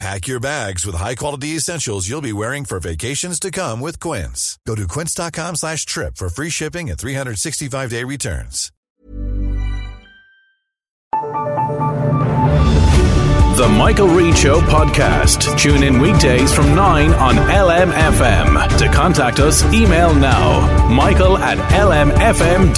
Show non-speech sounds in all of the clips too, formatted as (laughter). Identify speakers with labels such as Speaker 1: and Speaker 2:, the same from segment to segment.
Speaker 1: Pack your bags with high-quality essentials you'll be wearing for vacations to come with Quince. Go to quince.com slash trip for free shipping and 365-day returns.
Speaker 2: The Michael Reade Show podcast. Tune in weekdays from 9 on LMFM. To contact us, email now, michael at lmfm.ie.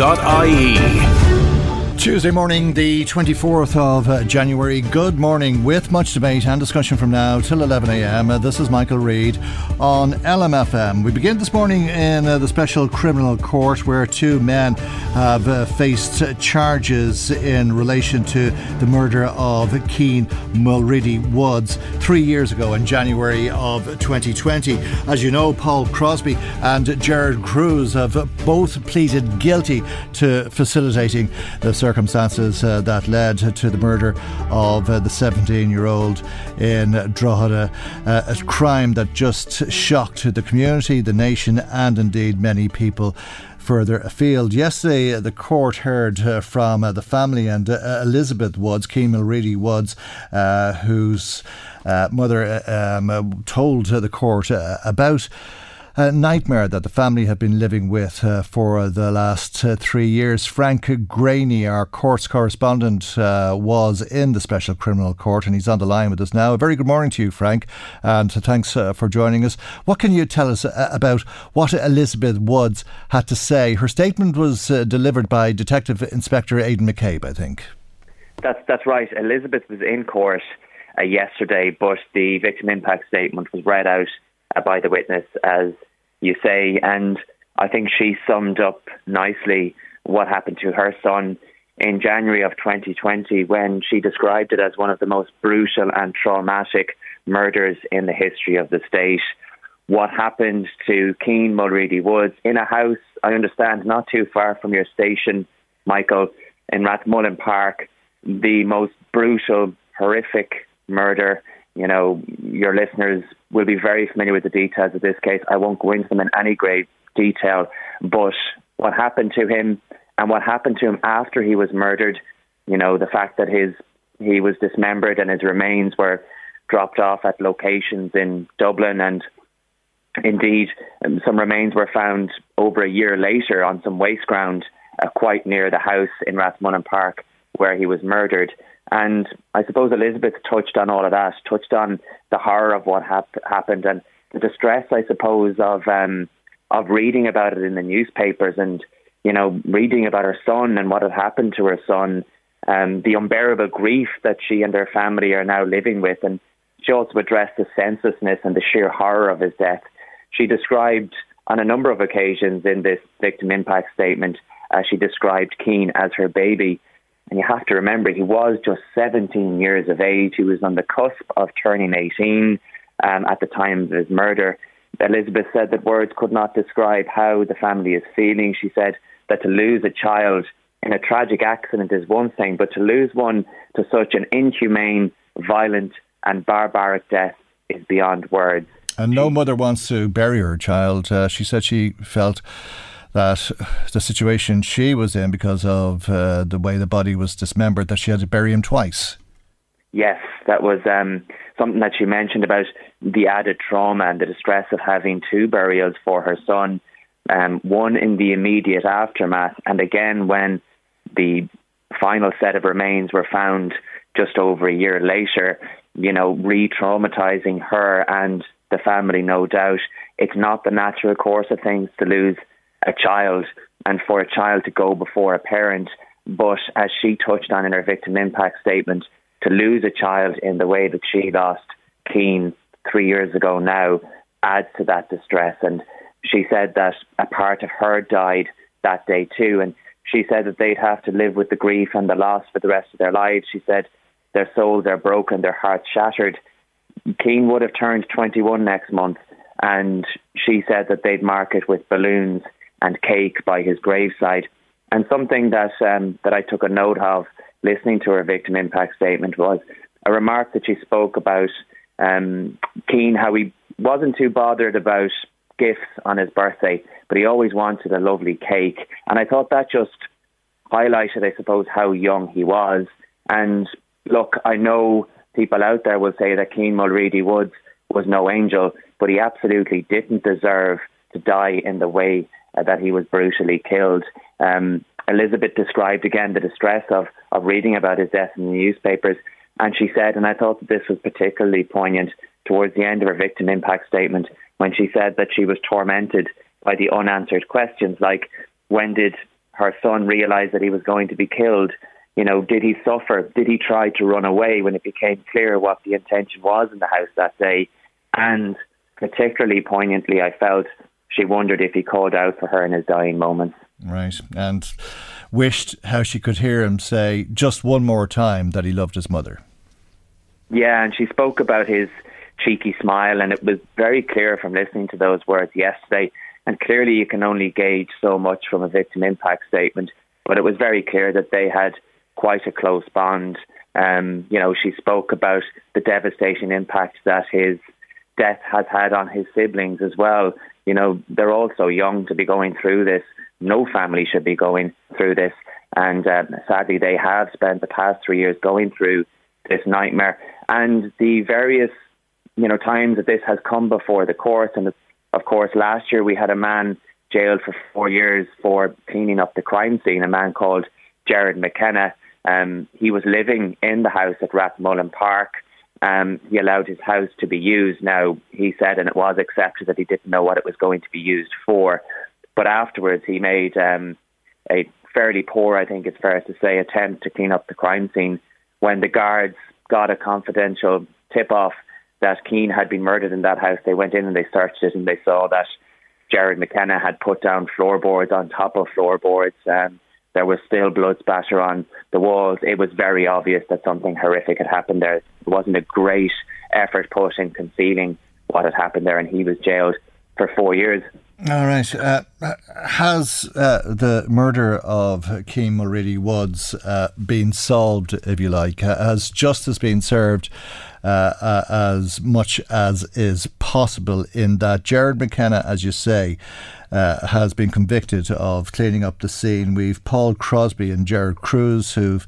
Speaker 3: Tuesday morning, the 24th of uh, January. Good morning, with much debate and discussion from now till 11 a.m. Uh, this is Michael Reade on LMFM. We begin this morning in uh, the Special Criminal Court where two men have faced charges in relation to the murder of Keane Mulready Woods three years ago in January of 2020. As you know, Paul Crosby and Jared Cruise have both pleaded guilty to facilitating the circumstances uh, that led to the murder of uh, the 17 year old in Drogheda, uh, a crime that just shocked the community, the nation, and indeed many people further afield. Yesterday, uh, the court heard uh, from uh, the family and uh, Elizabeth Woods, Keane Mulready Woods, uh, whose mother um, told the court about a nightmare that the family have been living with uh, for the last uh, three years. Frank Greaney, our courts correspondent, uh, was in the Special Criminal Court and he's on the line with us now. A very good morning to you, Frank, and thanks uh, for joining us. What can you tell us uh, about what Elizabeth Woods had to say? Her statement was uh, delivered by Detective Inspector Aidan McCabe, I think.
Speaker 4: That's, that's right. Elizabeth was in court yesterday, but the victim impact statement was read out by the witness as you say. And I think she summed up nicely what happened to her son in January of 2020 when she described it as one of the most brutal and traumatic murders in the history of the state. What happened to Keane Mulready Woods in a house, I understand, not too far from your station, Michael, in Rathmullan Park, the most brutal, horrific murder you know, your listeners will be very familiar with the details of this case. I won't go into them in any great detail, but what happened to him and what happened to him after he was murdered, you know, the fact that his he was dismembered and his remains were dropped off at locations in Dublin and indeed um, some remains were found over a year later on some waste ground uh, quite near the house in Rathmullan Park where he was murdered. And I suppose Elizabeth touched on all of that, touched on the horror of what hap- happened and the distress, I suppose, of um, of reading about it in the newspapers and you know reading about her son and what had happened to her son, um, the unbearable grief that she and her family are now living with, and she also addressed the senselessness and the sheer horror of his death. She described on a number of occasions in this victim impact statement, uh, she described Keane as her baby. And you have to remember, he was just 17 years of age. He was on the cusp of turning 18 um, at the time of his murder. Elizabeth said that words could not describe how the family is feeling. She said that to lose a child in a tragic accident is one thing, but to lose one to such an inhumane, violent, and barbaric death is beyond words.
Speaker 3: And no mother wants to bury her child. Uh, she said she felt that the situation she was in because of uh, the way the body was dismembered that she had to bury him twice.
Speaker 4: Yes, that was um, something that she mentioned about the added trauma and the distress of having two burials for her son. Um, one in the immediate aftermath, and again when the final set of remains were found just over a year later. You know, re-traumatizing her and the family, no doubt. It's not the natural course of things to lose a child and for a child to go before a parent. But as she touched on in her victim impact statement, to lose a child in the way that she lost Keane three years ago now adds to that distress. And she said that a part of her died that day too. And she said that they'd have to live with the grief and the loss for the rest of their lives. She said their souls are broken, their hearts shattered. Keane would have turned 21 next month, and she said that they'd mark it with balloons and cake by his graveside. And something that um, that I took a note of listening to her victim impact statement was a remark that she spoke about um, how he wasn't too bothered about gifts on his birthday, but he always wanted a lovely cake. And I thought that just highlighted, I suppose, how young he was. And look, I know people out there will say that Keane Mulready Woods was no angel, but he absolutely didn't deserve to die in the way uh, that he was brutally killed. Um, Elizabeth described again the distress of, of reading about his death in the newspapers. And she said, and I thought that this was particularly poignant towards the end of her victim impact statement when she said that she was tormented by the unanswered questions like when did her son realize that he was going to be killed? You know, did he suffer? Did he try to run away when it became clear what the intention was in the house that day? And particularly poignantly, I felt she wondered if he called out for her in his dying moments.
Speaker 3: Right. And wished how she could hear him say just one more time that he loved his mother.
Speaker 4: Yeah, and she spoke about his cheeky smile, and it was very clear from listening to those words yesterday. And clearly, you can only gauge so much from a victim impact statement, but it was very clear that they had quite a close bond. Um, you know, she spoke about the devastating impact that his death has had on his siblings as well. You know, they're all so young to be going through this. No family should be going through this. And uh, sadly, they have spent the past three years going through this nightmare. And the various, you know, times that this has come before the courts, and of course, last year we had a man jailed for four years for cleaning up the crime scene. A man called Jared McKenna. Um, he was living in the house at Rathmullan Park. Um, he allowed his house to be used. Now, he said, and it was accepted that he didn't know what it was going to be used for. But afterwards, he made um, a fairly poor, I think it's fair to say, attempt to clean up the crime scene when the guards got a confidential tip off that Keane had been murdered in that house, they went in and they searched it and they saw that Jared McKenna had put down floorboards on top of floorboards. Um, there was still blood spatter on the walls. It was very obvious that something horrific had happened there. It wasn't a great effort put in concealing what had happened there, and he was jailed for four years.
Speaker 3: All right. Uh, has uh, the murder of Keane Mulready Woods uh, been solved, if you like? Has justice been served uh, uh, as much as is possible in that Jared McKenna, as you say, uh, has been convicted of cleaning up the scene. We've Paul Crosby and Jared Cruise who've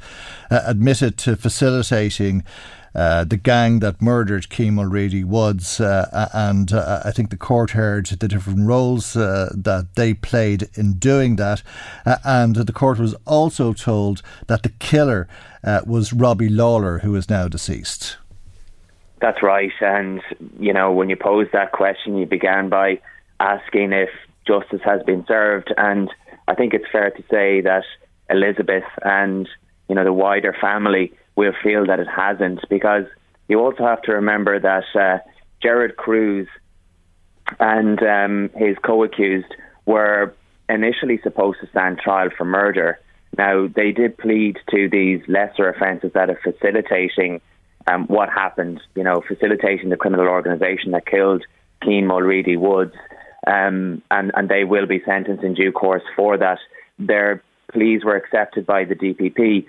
Speaker 3: admitted to facilitating uh, the gang that murdered Keane Mulready Woods, uh, and uh, I think the court heard the different roles uh, that they played in doing that, uh, and the court was also told that the killer was Robbie Lawlor, who is now deceased.
Speaker 4: That's right, and you know when you pose that question, you began by asking if justice has been served, and I think it's fair to say that Elizabeth and you know the wider family will feel that it hasn't because you also have to remember that uh, Gerard Cruise and um, his co-accused were initially supposed to stand trial for murder. Now they did plead to these lesser offences that are facilitating um, what happened, you know, facilitating the criminal organisation that killed Keane Mulready Woods, um, and and they will be sentenced in due course for that. Their pleas were accepted by the DPP,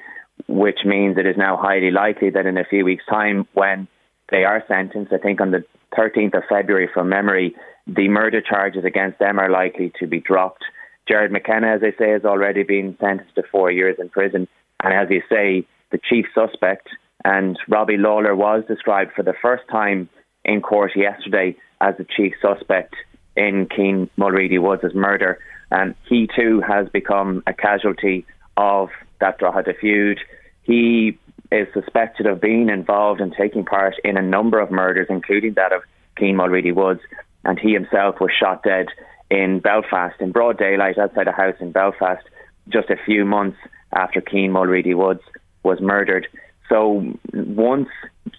Speaker 4: which means it is now highly likely that in a few weeks' time, when they are sentenced, I think on the 13th of February from memory, the murder charges against them are likely to be dropped. Jared McKenna, as I say, has already been sentenced to four years in prison. And as you say, the chief suspect and Robbie Lawlor was described for the first time in court yesterday as the chief suspect in Keane Mulready Woods' murder. And he too has become a casualty of that Drogheda feud. He is suspected of being involved and taking part in a number of murders, including that of Keane Mulready Woods, and he himself was shot dead in Belfast in broad daylight outside a house in Belfast just a few months after Keane Mulready Woods was murdered. So once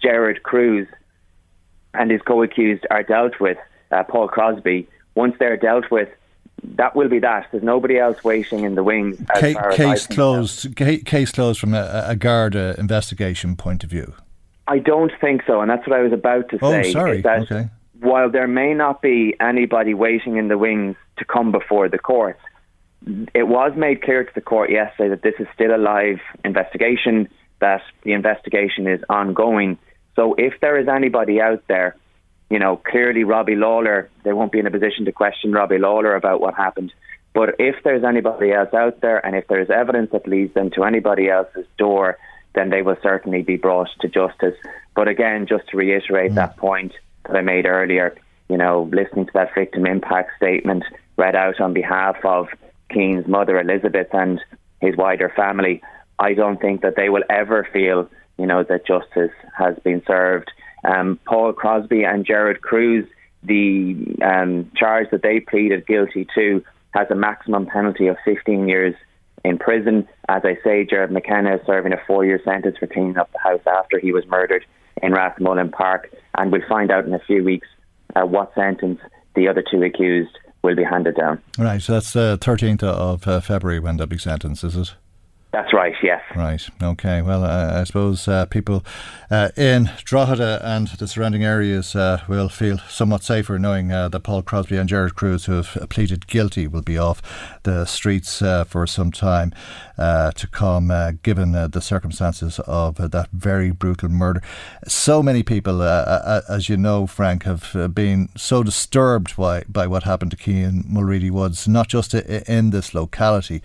Speaker 4: Jared Cruise and his co-accused are dealt with, uh, Paul Crosby, once they're dealt with, that will be that. There's nobody else waiting in the wings.
Speaker 3: Case, case closed. Case closed from a, a Garda uh, investigation point of view.
Speaker 4: I don't think so, and that's what I was about to
Speaker 3: oh, say. Oh, sorry. okay.
Speaker 4: While there may not be anybody waiting in the wings to come before the court, it was made clear to the court yesterday that this is still a live investigation, that the investigation is ongoing. So if there is anybody out there, you know, clearly Robbie Lawlor, they won't be in a position to question Robbie Lawlor about what happened. But if there's anybody else out there and if there's evidence that leads them to anybody else's door, then they will certainly be brought to justice. But again, just to reiterate mm. that point that I made earlier, you know, listening to that victim impact statement read out on behalf of Keane's mother, Elizabeth, and his wider family, I don't think that they will ever feel, you know, that justice has been served. Um, Paul Crosby and Jared Cruise, the um, charge that they pleaded guilty to has a maximum penalty of 15 years in prison. As I say, Jared McKenna is serving a four year sentence for cleaning up the house after he was murdered in Rathmullan Park. And we'll find out in a few weeks uh, what sentence the other two accused will be handed down.
Speaker 3: Right, so that's the uh, 13th of uh, February when they'll be sentenced, is it?
Speaker 4: That's right, yes.
Speaker 3: Right, okay. Well, uh, I suppose uh, people uh, in Drogheda and the surrounding areas uh, will feel somewhat safer knowing uh, that Paul Crosby and Jared Cruise, who have pleaded guilty, will be off the streets uh, for some time to come, given the circumstances of that very brutal murder. So many people, as you know, Frank, have been so disturbed by, by what happened to Keane Mulready Woods, not just in this locality,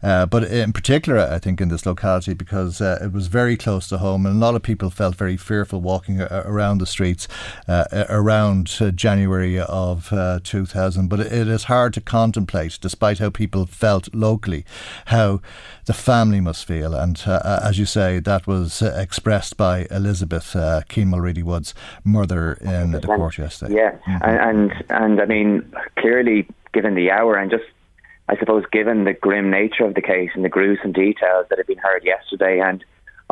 Speaker 3: but in particular I think, in this locality because uh, it was very close to home, and a lot of people felt very fearful walking a- around the streets uh, around uh, January of uh, 2000. But it, is hard to contemplate, despite how people felt locally, how the family must feel. And uh, as you say, that was expressed by Elizabeth uh, Keane Mulready Wood's mother in the court yesterday.
Speaker 4: Yeah, mm-hmm. and, and and I mean, clearly, given the hour and just I suppose, given the grim nature of the case and the gruesome details that have been heard yesterday and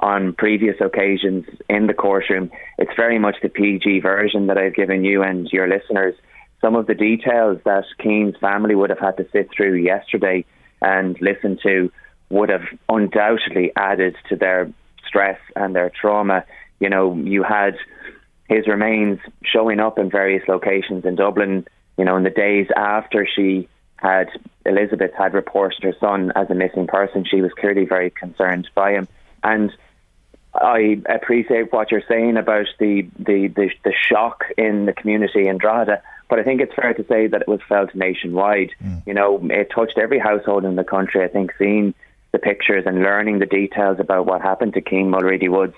Speaker 4: on previous occasions in the courtroom, it's very much the PG version that I've given you and your listeners. Some of the details that Keane's family would have had to sit through yesterday and listen to would have undoubtedly added to their stress and their trauma. You know, you had his remains showing up in various locations in Dublin, you know, in the days after she had Elizabeth had reported her son as a missing person, she was clearly very concerned by him. And I appreciate what you're saying about the, the, the, the shock in the community in Drogheda, but I think it's fair to say that it was felt nationwide. Mm. You know, it touched every household in the country. I think seeing the pictures and learning the details about what happened to Keane Mulready Woods,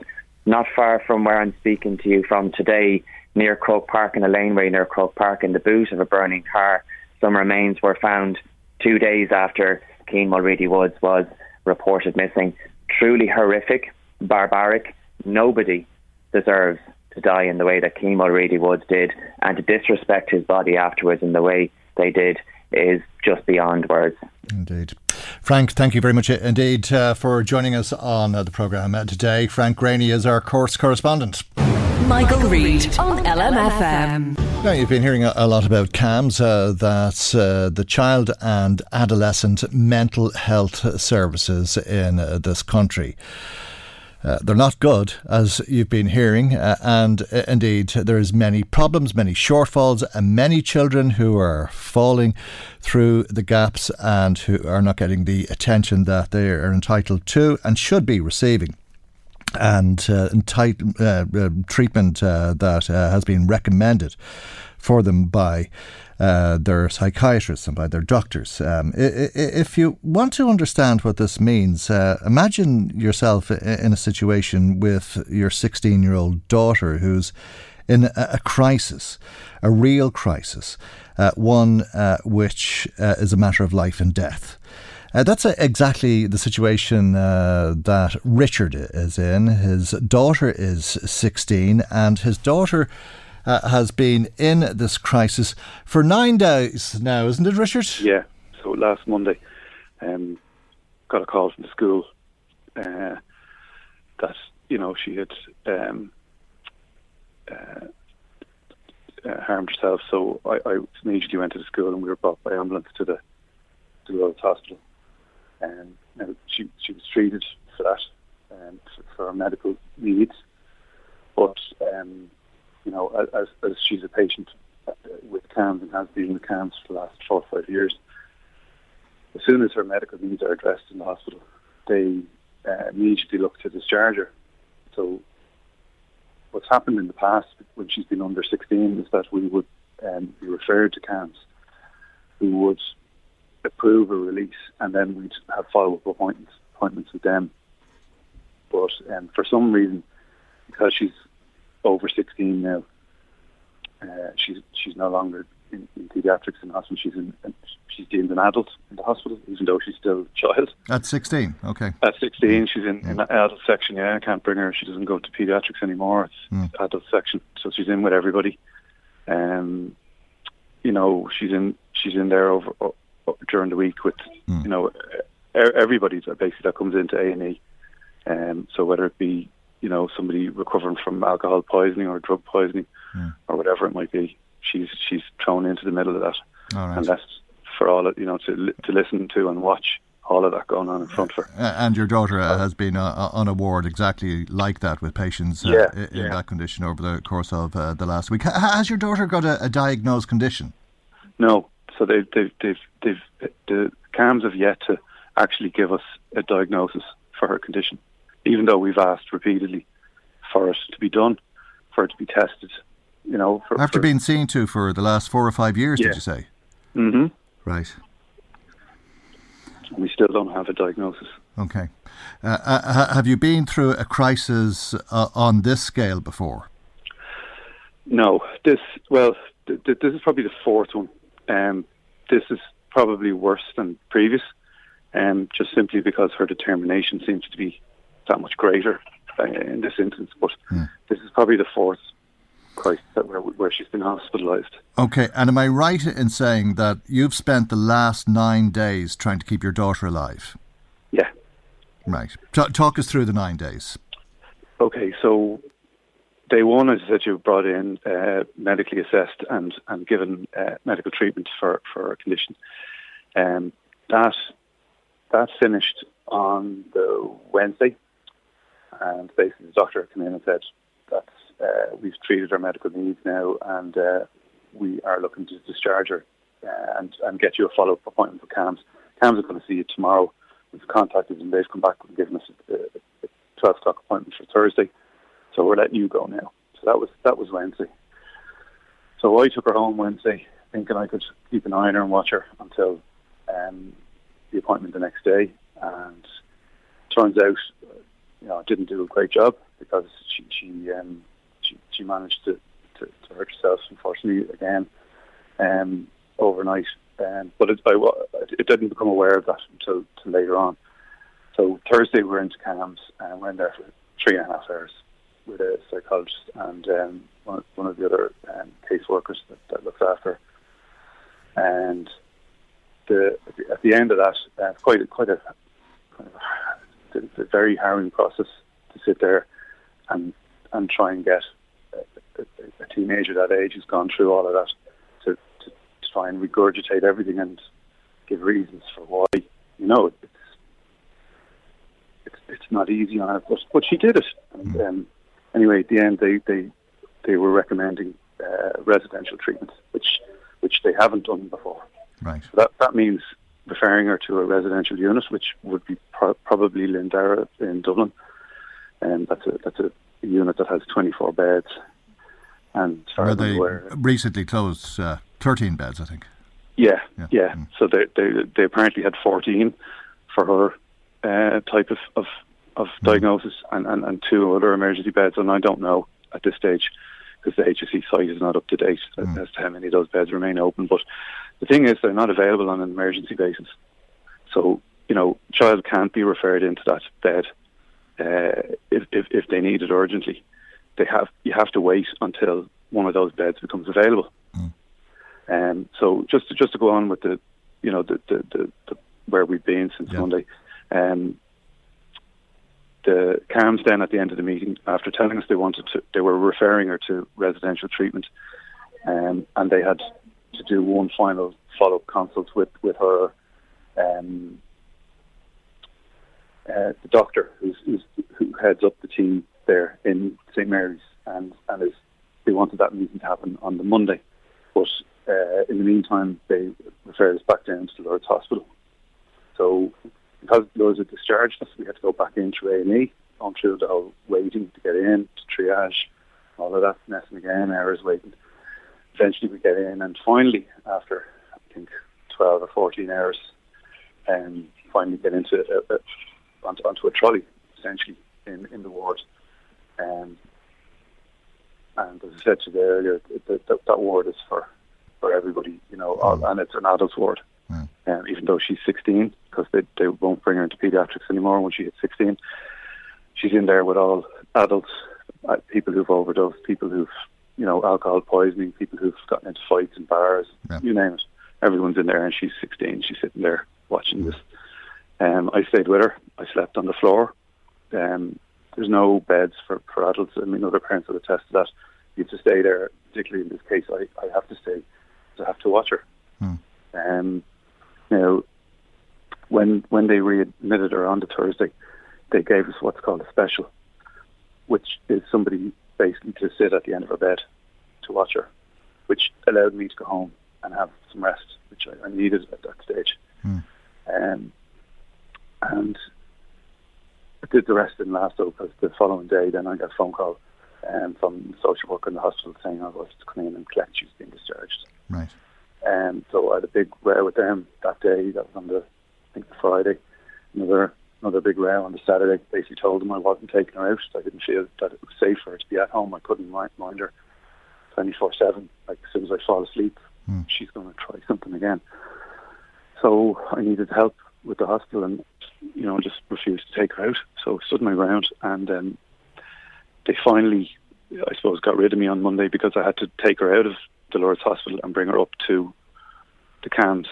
Speaker 4: not far from where I'm speaking to you from today, near Croke Park in a laneway near Croke Park, in the boot of a burning car some remains were found two days after Keane Mulready Woods was reported missing. Truly horrific, barbaric. Nobody deserves to die in the way that Keane Mulready Woods did, and to disrespect his body afterwards in the way they did is just beyond words.
Speaker 3: Indeed. Frank, thank you very much indeed uh, for joining us on uh, the programme uh, today. Frank Greaney is our course correspondent.
Speaker 5: Michael, Reade on LMFM.
Speaker 3: Now, you've been hearing a, a lot about CAMHS, uh, that's uh, the Child and Adolescent Mental Health Services in uh, this country. Uh, they're not good, as you've been hearing, uh, and uh, indeed there's many problems, many shortfalls, and many children who are falling through the gaps and who are not getting the attention that they are entitled to and should be receiving and uh, entitled, uh, uh, treatment uh, that uh, has been recommended for them by uh, their psychiatrists and by their doctors. Um, if you want to understand what this means, imagine yourself in a situation with your 16 year old daughter who's in a crisis, a real crisis, one which is a matter of life and death. Uh, that's uh, exactly the situation uh, that Richard is in. His daughter is 16, and his daughter uh, has been in this crisis for nine days now, isn't it, Richard?
Speaker 6: Yeah. So last Monday, um, got a call from the school uh, that you know she had um, uh, harmed herself. So I, I immediately went to the school, and we were brought by ambulance to the to the hospital. Um, now she she was treated for that um, for, for her medical needs, but um, you know as, as she's a patient uh, with CAMHS and has been with CAMHS for the last four or five years, as soon as her medical needs are addressed in the hospital, they uh, immediately look to discharge her. So what's happened in the past when she's been under 16 is that we would um, be referred to CAMHS, who would approve a release, and then we'd have follow-up appointments, appointments with them. But um, for some reason, because she's over 16 now, uh, she's she's no longer in, in paediatrics in hospital. She's in, she's deemed an adult in the hospital, even though she's still a child.
Speaker 3: At 16, okay.
Speaker 6: At 16, she's in, in the adult section. Yeah, I can't bring her. She doesn't go to paediatrics anymore. It's
Speaker 3: Mm.
Speaker 6: adult section, so she's in with everybody. Um, you know, she's in she's in there over during the week with
Speaker 3: Mm.
Speaker 6: you know everybody that basically that comes into A and E. Um, so whether it be you know somebody recovering from alcohol poisoning or drug poisoning
Speaker 3: Mm.
Speaker 6: or whatever it might be, she's she's thrown into the middle of that,
Speaker 3: right.
Speaker 6: and that's for all it, you know to to listen to and watch all of that going on in front of her.
Speaker 3: Uh, and your daughter uh, has been uh, on a ward exactly like that with patients uh,
Speaker 6: Yeah,
Speaker 3: in
Speaker 6: yeah.
Speaker 3: that condition over the course of uh, the last week. Has your daughter got a, a diagnosed condition?
Speaker 6: No. So they've, they've, they've, they've, the CAMHS have yet to actually give us a diagnosis for her condition, even though we've asked repeatedly for it to be done, for it to be tested. You know, for,
Speaker 3: After
Speaker 6: for,
Speaker 3: being seen to for the last four or five years,
Speaker 6: Yeah.
Speaker 3: did you say?
Speaker 6: hmm
Speaker 3: Right.
Speaker 6: we still don't have a diagnosis.
Speaker 3: Okay. Uh, uh, have you been through a crisis uh, on this scale before?
Speaker 6: No, this well, th- th- this is probably the fourth one. Um, this is probably worse than previous, um, just simply because her determination seems to be that much greater uh, in this instance. But this is probably the fourth crisis that where, where she's been hospitalised.
Speaker 3: Okay, and am I right in saying that you've spent the last nine days trying to keep your daughter alive?
Speaker 6: Yeah.
Speaker 3: Right. Ta talk us through the nine days.
Speaker 6: Okay, so day one is that you brought in uh, medically assessed and and given uh, medical treatment for for a condition. Um, that that finished on the Wednesday, and basically the doctor came in and said that uh, we've treated her medical needs now, and uh, we are looking to discharge her uh, and and get you a follow up appointment with CAMHS. CAMHS are going to see you tomorrow. We've contacted them. They've come back and given us a, a 12 o'clock appointment for Thursday. So we're letting you go now. So that was that was Wednesday. So I took her home Wednesday, thinking I could keep an eye on her and watch her until um, the appointment the next day. And turns out, you know, I didn't do a great job because she she um, she, she managed to, to, to hurt herself, unfortunately, again um, overnight. Um, but it, I, it didn't become aware of that until, until later on. So Thursday we're into CAMHS and we're in there for three and a half hours with a psychologist and um, one, one of the other um, caseworkers that, that looks after. And the, at the end of that, uh, it's quite a, quite a, kind of a, a very harrowing process to sit there and and try and get a, a, a teenager that age who's gone through all of that to, to, to try and regurgitate everything and give reasons for why. You know, it's it's, it's not easy on her, but but she did it. And um, anyway, at the end, they they they were recommending uh, residential treatment, which which they haven't done before.
Speaker 3: Right.
Speaker 6: So that that means referring her to a residential unit, which would be pro- probably Linn Dara in Dublin, and that's a that's a unit that has 24 beds. And
Speaker 3: Where they
Speaker 6: aware,
Speaker 3: recently closed uh, 13 beds, I think.
Speaker 6: yeah,
Speaker 3: Yeah.
Speaker 6: yeah.
Speaker 3: Mm.
Speaker 6: So they, they they apparently had 14 for her uh, type of of, of
Speaker 3: Mm.
Speaker 6: diagnosis, and, and, and two other emergency beds. And I don't know at this stage because the HSE site is not up to date as-
Speaker 3: Mm.
Speaker 6: as to how many of those beds remain open. But the thing is, they're not available on an emergency basis. So you know, child can't be referred into that bed uh, if, if if they need it urgently. They have you have to wait until one of those beds becomes available. Um, so just to, just to go on with the, you know, the, the, the, the where we've been since
Speaker 3: Yeah.
Speaker 6: Monday, um, the CAMHS then at the end of the meeting, after telling us they wanted to, they were referring her to residential treatment, um, and they had to do one final follow-up consult with with her, um, uh, the doctor who's, who's, who heads up the team there in St Mary's, and and is they wanted that meeting to happen on the Monday. But uh, in the meantime, they referred us back down to Lourdes Hospital. So because those are discharged, we had to go back into A and E, on through the whole waiting to get in, to triage, all of that messing again, hours waiting. Eventually we get in, and finally, after I think 12 or 14 hours, um, finally get into a, a, onto, onto a trolley, essentially, in, in the ward. Um, and as I said to you earlier, that, that, that ward is for, for everybody, you know, mm. and it's an adult ward. Mm. Um, even though she's 16, because they, they won't bring her into paediatrics anymore when she hits 16. She's in there with all adults, uh, people who've overdosed, people who've, you know, alcohol poisoning, people who've gotten into fights in bars, yeah. you name it. Everyone's in there, and she's 16. She's sitting there watching this. Um, I stayed with her. I slept on the floor. Um, there's no beds for, for adults. I mean, other parents have attested that. You have to stay there, particularly in this case. I, I have to stay. I have to watch her. Hmm. Um, now, when when they readmitted her on the Thursday, they gave us what's called a special, which is somebody basically to sit at the end of her bed to watch her, which allowed me to go home and have some rest, which I, I needed at that stage. Hmm. Um, and I did the rest didn't last though because the following day then I got a phone call um, from the social worker in the hospital saying I was to come in and collect she was being discharged.
Speaker 3: Right.
Speaker 6: Um, so I had a big row with them that day. That was on the I think the Friday. Another another big row on the Saturday. Basically told them I wasn't taking her out. I didn't feel that it was safe for her to be at home. I couldn't mind, mind her twenty four seven. Like as soon as I fall asleep, mm. she's going to try something again. So I needed help with the hospital, and you know just refused to take her out. So I stood my ground, and um, they finally, I suppose, got rid of me on Monday because I had to take her out of the Lourdes Hospital and bring her up to the CAMHS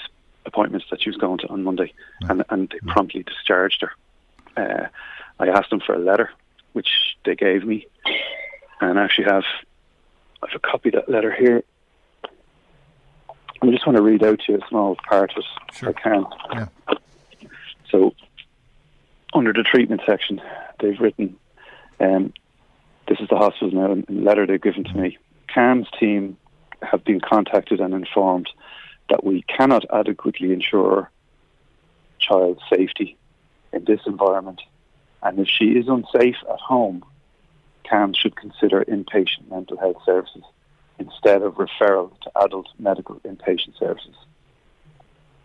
Speaker 6: appointments that she was going to on Monday, and and they promptly discharged her. Uh, I asked them for a letter, which they gave me, and I actually have I have a copy of that letter here. I just want to read out to you a small part of it, sure. I can. Yeah. So, under the treatment section, they've written, um, this is the hospital now, in the letter they've given to me. CAM's team have been contacted and informed that we cannot adequately ensure child safety in this environment. And if she is unsafe at home, CAMHS should consider inpatient mental health services instead of referral to adult medical inpatient services.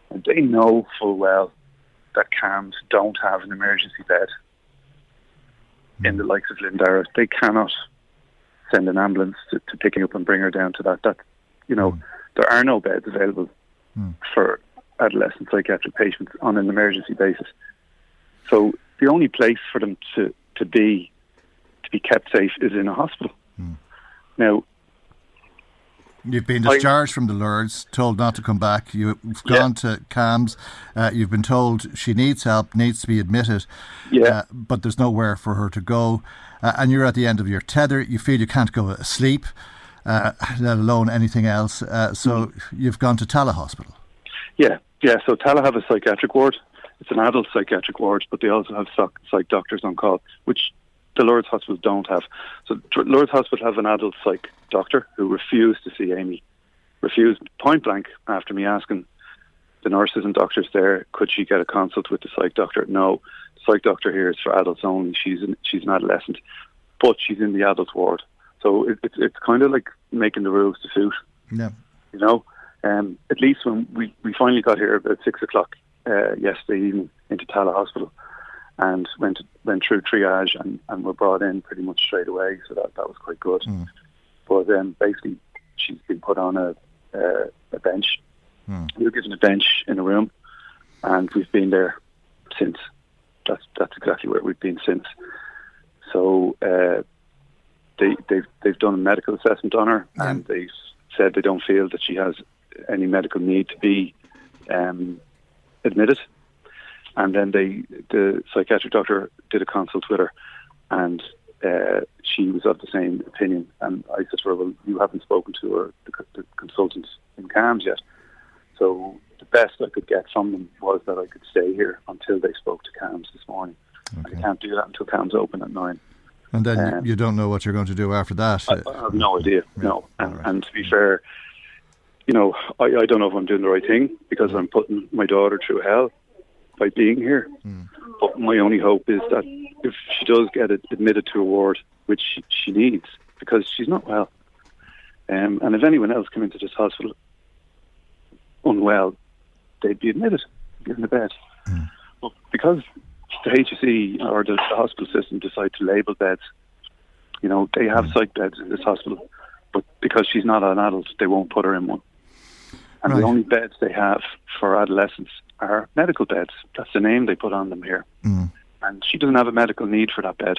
Speaker 6: And they know full well that CAMHS don't have an emergency bed in the likes of Linn Dara. They cannot send an ambulance to, to pick her up and bring her down to that. That you know, mm. there are no beds available mm. for adolescent psychiatric patients on an emergency basis. So the only place for them to, to be to be kept safe is in a hospital. Mm. Now
Speaker 3: You've been discharged I, from the Lourdes, told not to come back. You've gone yeah. to CAMHS. Uh, you've been told she needs help, needs to be admitted.
Speaker 6: Yeah. Uh,
Speaker 3: but there's nowhere for her to go. Uh, and you're at the end of your tether. You feel you can't go asleep, uh, let alone anything else. Uh, so mm. you've gone to Tallaght Hospital.
Speaker 6: Yeah, yeah. So Tallaght have a psychiatric ward. It's an adult psychiatric ward, but they also have psych, psych doctors on call, which the Lourdes Hospital don't have. So Lourdes Hospital have an adult psych doctor who refused to see Amy, refused point blank after me asking the nurses and doctors there, could she get a consult with the psych doctor? No, the psych doctor here is for adults only. She's an, she's an adolescent, but she's in the adult ward. So it, it's it's kind of like making the rules to suit.
Speaker 3: Yeah.
Speaker 6: You know, um, at least when we, we finally got here about six o'clock uh, yesterday evening into Tallaght Hospital, and went went through triage and, and were brought in pretty much straight away. So that that was quite good. Mm. But then basically she's been put on a uh, a bench. Mm. We were given a bench in a room, and we've been there since. That's that's exactly where we've been since. So uh, they they've they've done a medical assessment on her, mm. and they said they don't feel that she has any medical need to be um, admitted and then they the psychiatric doctor did a consult with her, and uh, she was of the same opinion. And I said to her, "Well, you haven't spoken to her, the, the consultant in CAMHS yet." So the best I could get from them was that I could stay here until they spoke to CAMHS this morning. Okay. I can't do that until CAMHS open at nine.
Speaker 3: And then um, you don't know what you're going to do after that.
Speaker 6: I, I have no idea. Yeah. No, and, right. and, to be fair, you know, I, I don't know if I'm doing the right thing because I'm putting my daughter through hell by being here.
Speaker 3: Mm.
Speaker 6: But my only hope is that if she does get admitted to a ward, which she, she needs, because she's not well, um, and if anyone else came into this hospital unwell, they'd be admitted, given a bed. Mm. But because the HSE or the, the, hospital system decide to label beds, you know, they have mm. psych beds in this hospital, but because she's not an adult, they won't put her in one. And right. the only beds they have for adolescents are medical beds. That's the name they put on them here. Mm. And she doesn't have a medical need for that bed.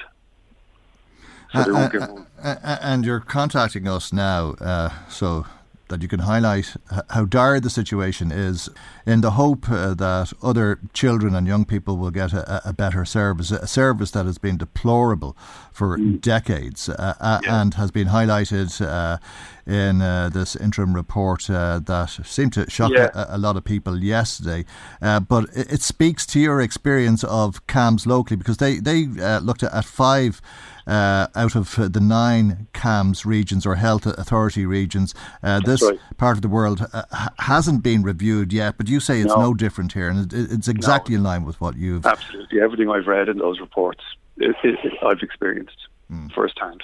Speaker 3: So uh, uh, uh, and you're contacting us now, uh, so that you can highlight how dire the situation is in the hope uh, that other children and young people will get a, a, better service, a service that has been deplorable for mm. decades uh, uh yeah. and has been highlighted uh, in uh, this interim report uh, that seemed to shock yeah. a, a, lot of people yesterday. but it, it, speaks to your experience of CAMHS locally because they, they looked at, at five uh, out of the nine CAMHS regions or health authority regions. Uh, this right. part of the world uh, hasn't been reviewed yet, but you say it's no, no different here, and it, it's exactly no. in line with what you've.
Speaker 6: Absolutely. Everything I've read in those reports, it, it, I've experienced mm. firsthand.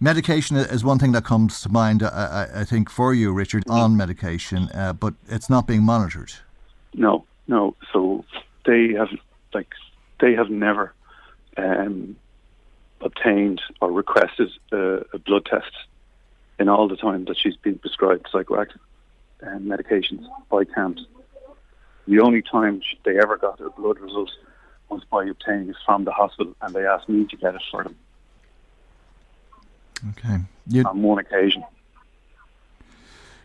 Speaker 3: Medication is one thing that comes to mind, I, I think, for you, Richard, mm on medication, uh, but it's not being monitored.
Speaker 6: No, no. So they have, like, they have never um, obtained or requested a, a blood test in all the time that she's been prescribed psychoactive um, medications by CAMHS. The only time they ever got a blood result was by obtaining it from the hospital, and they asked me to get it for them.
Speaker 3: Okay.
Speaker 6: You'd on one occasion.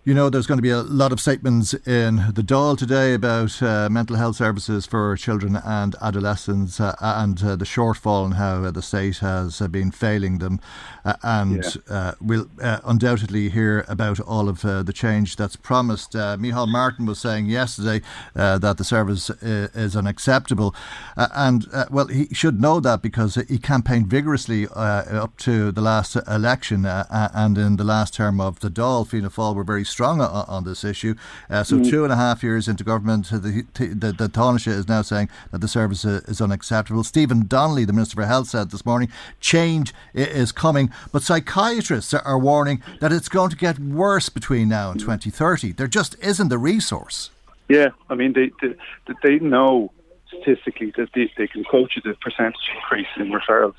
Speaker 3: You know, there's going to be a lot of statements in the Dáil today about uh, mental health services for children and adolescents uh, and uh, the shortfall and how the state has uh, been failing them. Uh, and yeah. Uh, we'll undoubtedly hear about all of the change that's promised. Uh, Micheál Martin was saying yesterday that the service is unacceptable. and, well, he should know that because he campaigned vigorously up to the last election and in the last term of the Dáil. Fianna Fáil were very strong on, on this issue. Uh, so, mm. two and a half years into government, the, the, the Taoiseach is now saying that the service is unacceptable. Stephen Donnelly, the Minister for Health, said this morning change is coming, but psychiatrists are warning that it's going to get worse between now and 2030. There just isn't the resource.
Speaker 6: Yeah, I mean, they, they, they know statistically that they, they can quote you the percentage increase in referrals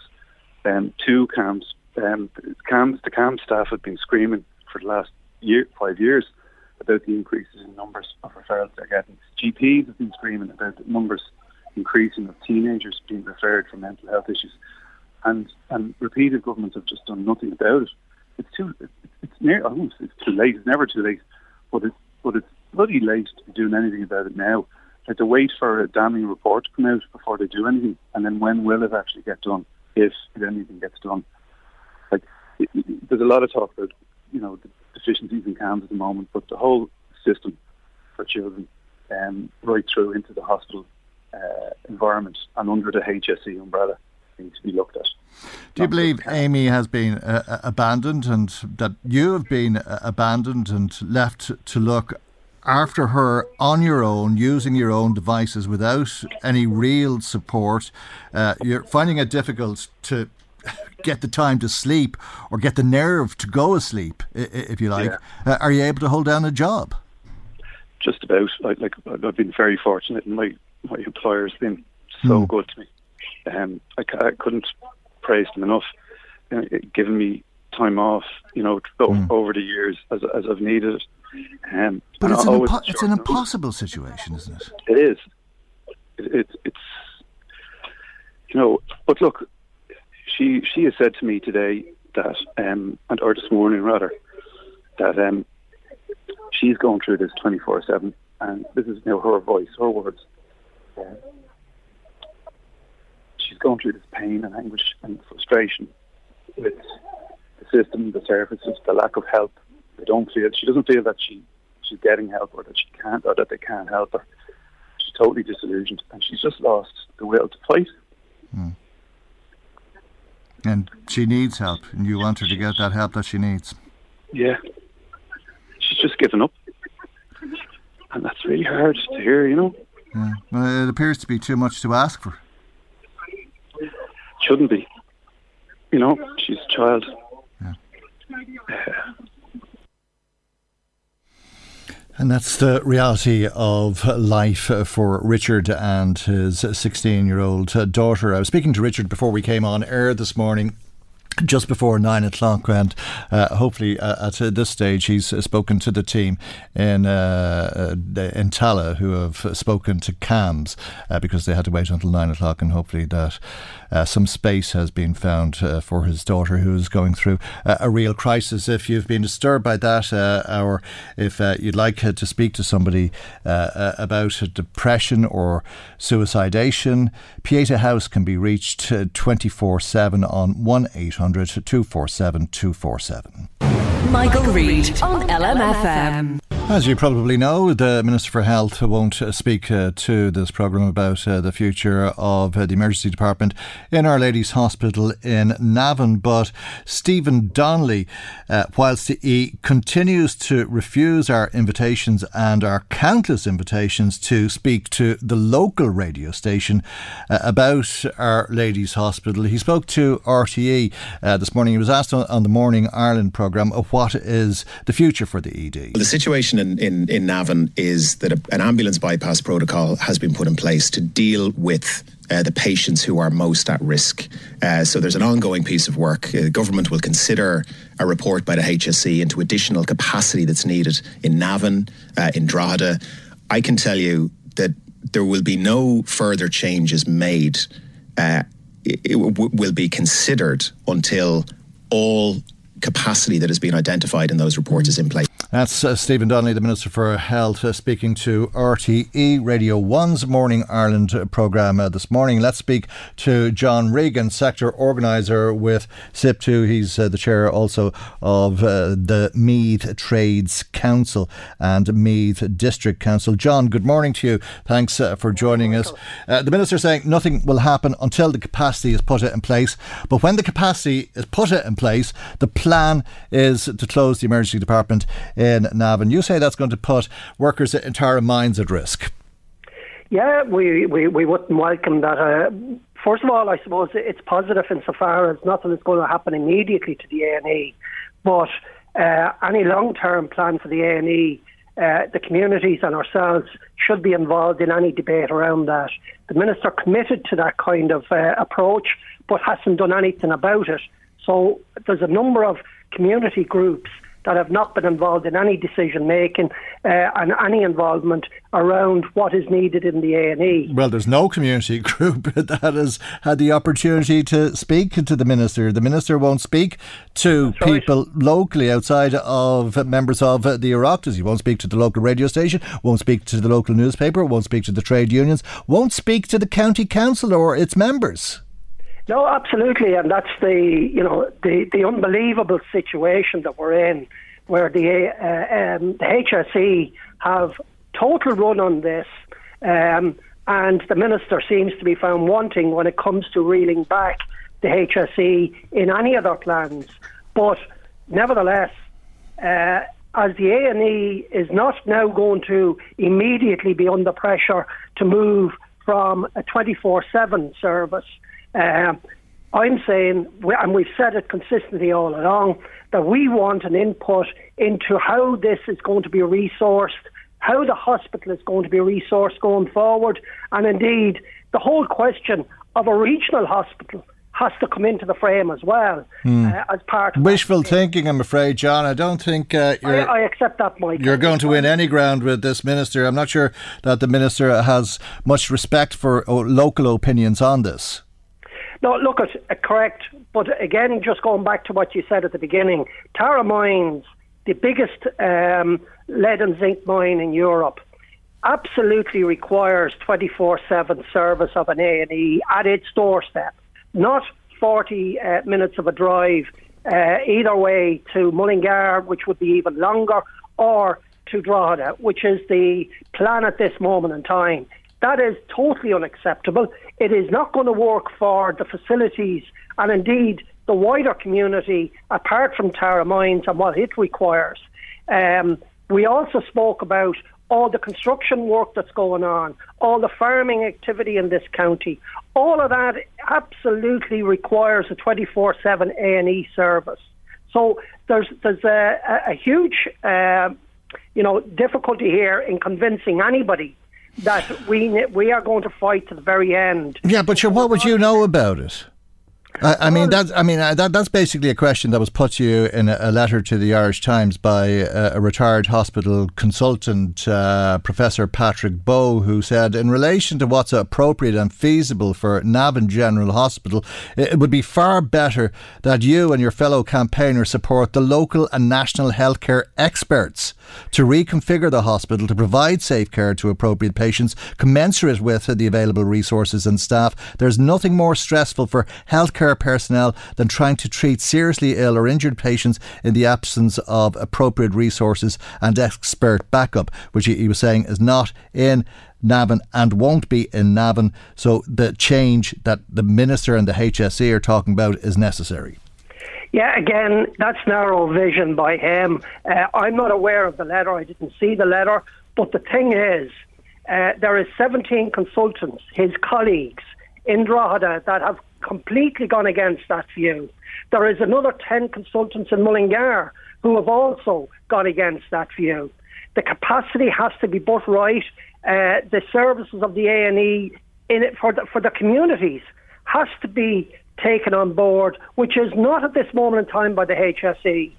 Speaker 6: um, to CAMHS. Um, the CAMHS staff have been screaming for the last year, five years about the increases in numbers of referrals they're getting. GPs have been screaming about the numbers increasing of teenagers being referred for mental health issues, and and repeated governments have just done nothing about it. It's too it's near oh, it's too late. It's never too late, but it's but it's bloody late to be doing anything about it now. They have to wait for a damning report to come out before they do anything, and then when will it actually get done? If, if anything gets done, like it, it, there's a lot of talk about you know the deficiencies in CAMHS at the moment, but the whole system for children, um, right through into the hospital uh, environment and under the HSE umbrella, needs to be looked at.
Speaker 3: Do you believe Amy has been uh, uh, abandoned and that you have been uh, abandoned and left to look after her on your own, using your own devices without any real support? Uh, you're finding it difficult to get the time to sleep or get the nerve to go asleep, if you like. Yeah. Uh, are you able to hold down a job?
Speaker 6: Just about. I, like I've been very fortunate, and my my employer's been so mm. good to me. Um, I, I couldn't praise them enough, know, giving me time off. You know, mm. over the years as as I've needed it. Um,
Speaker 3: but it's an, impo- it's an impossible situation, isn't it?
Speaker 6: It is. It, it, it's you know, but look, she she has said to me today that, um, and or this morning rather, that um, she's going through this twenty four seven, and this is you know her voice, her words. Uh, she's going through this pain and anguish and frustration with the system, the services, the lack of help. They don't feel she doesn't feel that she she's getting help or that she can't or that they can't help her. She's totally disillusioned and she's just lost the will to fight. Mm.
Speaker 3: And she needs help, and you want her to get that help that she needs.
Speaker 6: Yeah. She's just given up. And that's really hard to hear, you know.
Speaker 3: Yeah. Well, it appears to be too much to ask for.
Speaker 6: Shouldn't be. You know, she's a child.
Speaker 3: Yeah. Uh, And that's the reality of life for Richard and his 16 year old daughter. I was speaking to Richard before we came on air this morning just before nine o'clock, and uh, hopefully uh, at this stage he's spoken to the team in uh, uh in Tallaght who have spoken to CAMHS uh, because they had to wait until nine o'clock, and hopefully that uh, some space has been found for his daughter who is going through a real crisis. If you've been disturbed by that, or if you'd like to speak to somebody about depression or suicidation, Pieta House can be reached twenty four seven on one eight. 0800 247 247.
Speaker 5: Michael Reade on LMFM.
Speaker 3: As you probably know, the Minister for Health won't uh, speak uh, to this programme about uh, the future of uh, the emergency department in Our Lady's Hospital in Navan. But Stephen Donnelly, uh, whilst he continues to refuse our invitations and our countless invitations to speak to the local radio station uh, about Our Lady's Hospital, he spoke to RTE this morning. He was asked on, on the Morning Ireland programme what is the future for the ED.
Speaker 7: The situation in, in, in Navan is that a, an ambulance bypass protocol has been put in place to deal with uh, the patients who are most at risk. Uh, so there's an ongoing piece of work. Uh, the government will consider a report by the HSE into additional capacity that's needed in Navan, uh, in Drogheda. I can tell you that there will be no further changes made. Uh, it, it w- will be considered until all capacity that has been identified in those reports is in place.
Speaker 3: That's uh, Stephen Donnelly, the Minister for Health, uh, speaking to RTE Radio 1's Morning Ireland uh, programme uh, this morning. Let's speak to John Regan, Sector Organiser with SIPTU. He's uh, the chair also of uh, the Meath Trades Council and Meath District Council. John, good morning to you. Thanks for joining us. the Minister saying nothing will happen until the capacity is put in place. But when the capacity is put in place, the plan is to close the emergency department in Navan. You say that's going to put workers' at Tara Mines at risk.
Speaker 8: Yeah, we, we, we wouldn't welcome that. Uh, first of all, I suppose it's positive insofar as nothing is going to happen immediately to the A&E, but uh, any long-term plan for the A&E, uh, the communities and ourselves should be involved in any debate around that. The minister committed to that kind of uh, approach, but hasn't done anything about it. So there's a number of community groups that have not been involved in any decision making uh, and any involvement around what is needed in the A and E.
Speaker 3: Well, there's no community (laughs) group that has had the opportunity to speak to the minister. The minister won't speak to That's people right. locally outside of members of the Oireachtas. He won't speak to the local radio station. Won't speak to the local newspaper. Won't speak to the trade unions. Won't speak to the county council or its members.
Speaker 8: No, absolutely, and that's the you know the the unbelievable situation that we're in, where the uh, um, the HSE have total run on this, um, and the minister seems to be found wanting when it comes to reeling back the HSE in any of their plans. But nevertheless, uh, as the A and E is not now going to immediately be under pressure to move from a twenty four seven service uh, I'm saying, and we've said it consistently all along, that we want an input into how this is going to be resourced, how the hospital is going to be resourced going forward, and indeed the whole question of a regional hospital has to come into the frame as well mm. uh, as part of
Speaker 3: wishful thinking. I'm afraid, John. I don't think uh, I,
Speaker 8: I, accept that, Mike.
Speaker 3: You're going to win any ground with this minister. I'm not sure that the minister has much respect for uh, local opinions on this.
Speaker 8: No, look, at uh, correct. But again, just going back to what you said at the beginning, Tara Mines, the biggest um, lead and zinc mine in Europe, absolutely requires 24/7 service of an A&E at its doorstep, not 40 uh, minutes of a drive uh, either way to Mullingar, which would be even longer, or to Drogheda, which is the plan at this moment in time. That is totally unacceptable. It is not going to work for the facilities and indeed the wider community apart from Tara Mines and what it requires. Um, we also spoke about all the construction work that's going on, all the farming activity in this county, all of that absolutely requires a 24/7 A&E service. So there's there's a, a huge uh, you know difficulty here in convincing anybody that we we are going to fight to the very end.
Speaker 3: Yeah, but sure, what would you know about it? I, I mean, that's I mean that that's basically a question that was put to you in a, a letter to the Irish Times by a, a retired hospital consultant, uh, Professor Patrick Bowe, who said, in relation to what's appropriate and feasible for Navan General Hospital, it, it would be far better that you and your fellow campaigners support the local and national healthcare experts to reconfigure the hospital to provide safe care to appropriate patients, commensurate with the available resources and staff. There's nothing more stressful for healthcare personnel than trying to treat seriously ill or injured patients in the absence of appropriate resources and expert backup, which he was saying is not in Navan and won't be in Navan. So the change that the minister and the HSE are talking about is necessary.
Speaker 8: Yeah, again, that's narrow vision by him. Uh, I'm not aware of the letter. I didn't see the letter. But the thing is, uh, there is 17 consultants, his colleagues in Drogheda, that have completely gone against that view. There is another 10 consultants in Mullingar who have also gone against that view. The capacity has to be put right. Uh, the services of the A&E in it for the, for the communities has to be taken on board, which is not at this moment in time by the HSE.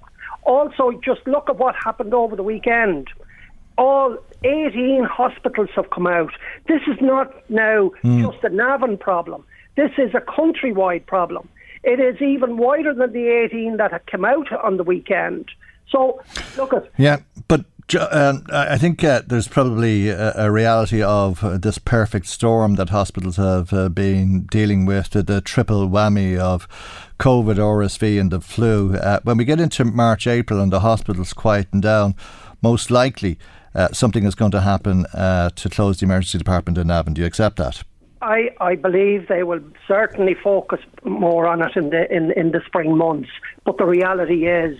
Speaker 8: Also, just look at what happened over the weekend. All 18 hospitals have come out. This is not now mm. just a Navan problem. This is a countrywide problem. It is even wider than the 18 that have come out on the weekend. So, look at.
Speaker 3: Yeah, but uh, I think uh, there's probably a, a reality of uh, this perfect storm that hospitals have uh, been dealing with, the, the, triple whammy of COVID, RSV, and the flu. Uh, when we get into March, April, and the hospitals quieten down, most likely uh, something is going to happen to close the emergency department in Navan. Do you accept that?
Speaker 8: I, I believe they will certainly focus more on it in the in, in the spring months. But the reality is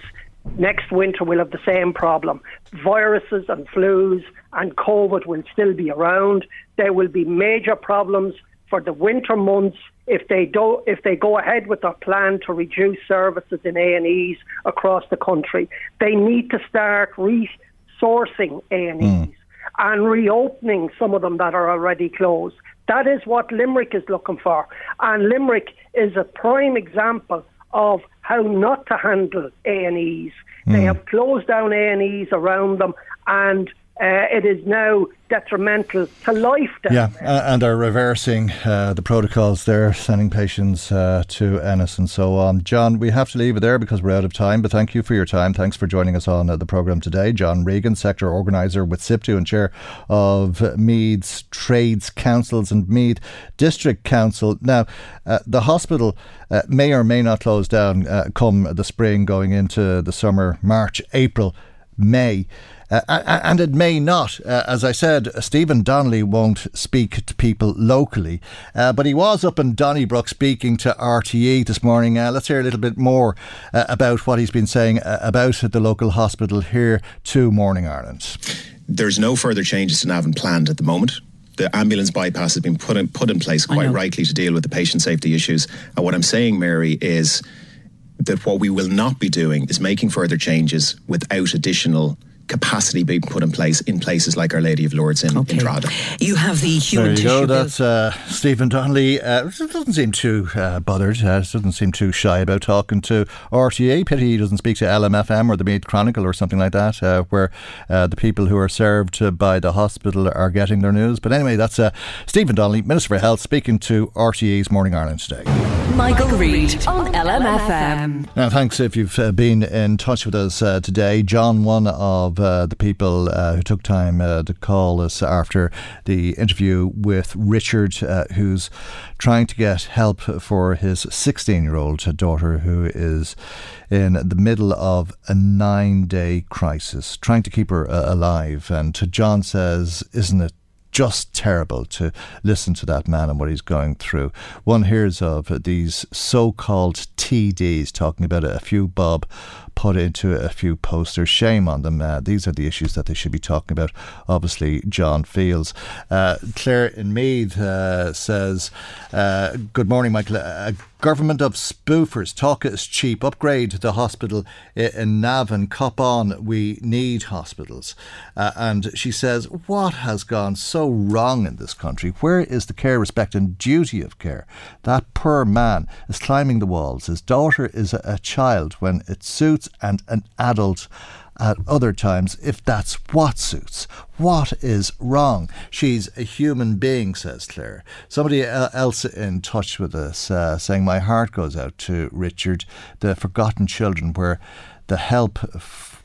Speaker 8: next winter we'll have the same problem. Viruses and flus and COVID will still be around. There will be major problems for the winter months if they do if they go ahead with their plan to reduce services in A and E's across the country. They need to start resourcing A and E's mm. and reopening some of them that are already closed. That is what Limerick is looking for. And Limerick is a prime example of how not to handle A&Es. Mm. They hmm. have closed down A&Es around them and uh, it is now detrimental to life.
Speaker 3: yeah, and are reversing uh, the protocols there, sending patients uh, to Ennis and so on. John, we have to leave it there because we're out of time, but thank you for your time. Thanks for joining us on uh, the programme today. John Regan, Sector Organiser with SIPTU and Chair of Meath's Trades Councils and Meath District Council. Now, uh, the hospital uh, may or may not close down come the spring, going into the summer, March, April, May. Uh, and it may not. Uh, as I said, Stephen Donnelly won't speak to people locally, uh, but he was up in Donnybrook speaking to RTE this morning. Uh, let's hear a little bit more uh, about what he's been saying uh, about the local hospital here to Morning Ireland.
Speaker 7: There's no further changes to Navan planned at the moment the ambulance bypass has been put in, put in place quite rightly to deal with the patient safety issues. And what I'm saying, Mary, is that what we will not be doing is making further changes without additional capacity being put in place in places like Our Lady of Lourdes in, okay. in Drogheda.
Speaker 9: You have the human
Speaker 3: there you go. That's uh, Stephen Donnelly. Uh, doesn't seem too uh, bothered. Uh, doesn't seem too shy about talking to RTE. Pity he doesn't speak to LMFM or the Meath Chronicle or something like that, uh, where uh, the people who are served by the hospital are getting their news. But anyway, that's uh, Stephen Donnelly, Minister for Health, speaking to RTE's Morning Ireland today.
Speaker 5: Michael Reade on LMFM.
Speaker 3: Now, thanks if you've been in touch with us today. John, one of of uh, the people uh, who took time uh, to call us after the interview with Richard, uh, who's trying to get help for his 16 year old daughter who is in the middle of a nine day crisis, trying to keep her uh, alive. And John says, Isn't it just terrible to listen to that man and what he's going through. One hears of these so called TDs talking about a few bob put into a few posters. Shame on them. Uh, these are the issues that they should be talking about. Obviously, John Fields. Uh, Claire in Meath uh, says, uh, Good morning, Michael. A government of spoofers. Talk is cheap. Upgrade the hospital in Navan. Cop on. We need hospitals. Uh, and she says, What has gone so wrong in this country? Where is the care, respect, and duty of care? That poor man is climbing the walls. His daughter is a, a child when it suits, and an adult at other times if that's what suits. What is wrong? She's a human being, says Claire. Somebody else in touch with us uh, saying, My heart goes out to Richard, the forgotten children, where the help,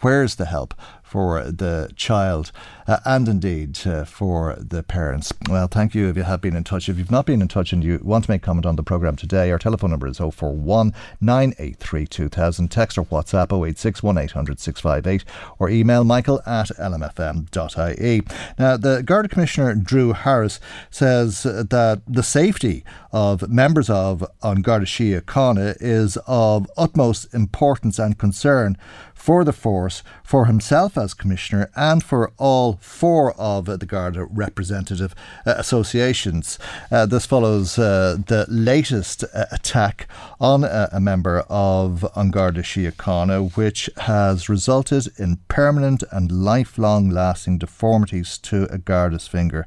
Speaker 3: where's the help for the child uh, and indeed uh, for the parents. Well, thank you if you have been in touch. If you've not been in touch and you want to make comment on the programme today, our telephone number is 041 983 2000. Text or WhatsApp 086 1800 658 or email michael at lmfm.ie. Now, the Garda Commissioner Drew Harris says that the safety of members of An Garda Síochána is of utmost importance and concern for the force, for himself as Commissioner, and for all four of the Garda representative uh, associations. Uh, this follows uh, the latest attack on a member of An Garda Síochána, which has resulted in permanent and lifelong lasting deformities to a Garda's finger.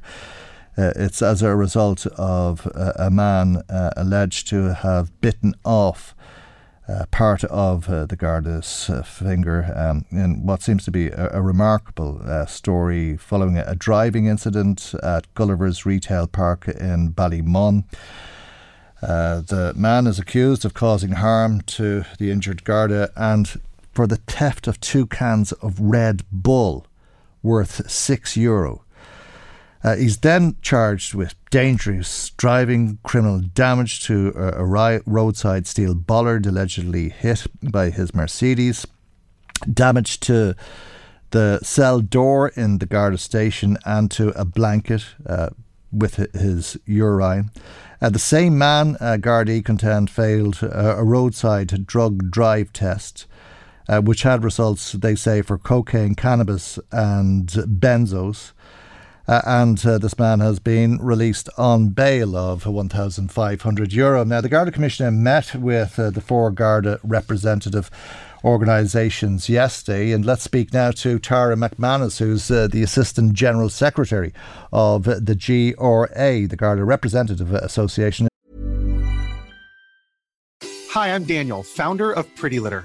Speaker 3: Uh, it's as a result of uh, a man uh, alleged to have bitten off uh, part of uh, the Garda's uh, finger um, in what seems to be a, a remarkable uh, story following a, a, driving incident at Gulliver's Retail Park in Ballymun. Uh, the man is accused of causing harm to the injured Garda and for the theft of two cans of Red Bull worth six euro. Uh, he's then charged with dangerous driving, criminal damage to a, a roadside steel bollard allegedly hit by his Mercedes, damage to the cell door in the Garda station, and to a blanket uh, with his urine. Uh, the same man, uh, Gardaí contend, failed uh, a roadside drug drive test. Uh, which had results, they say, for cocaine, cannabis, and benzos. Uh, and uh, this man has been released on bail of 1,500 euro. Now, the Garda Commissioner met with uh, the four Garda representative organisations yesterday. And let's speak now to Tara McManus, who's uh, the Assistant General Secretary of the GRA, the Garda Representative Association.
Speaker 9: Hi, I'm Daniel, founder of Pretty Litter.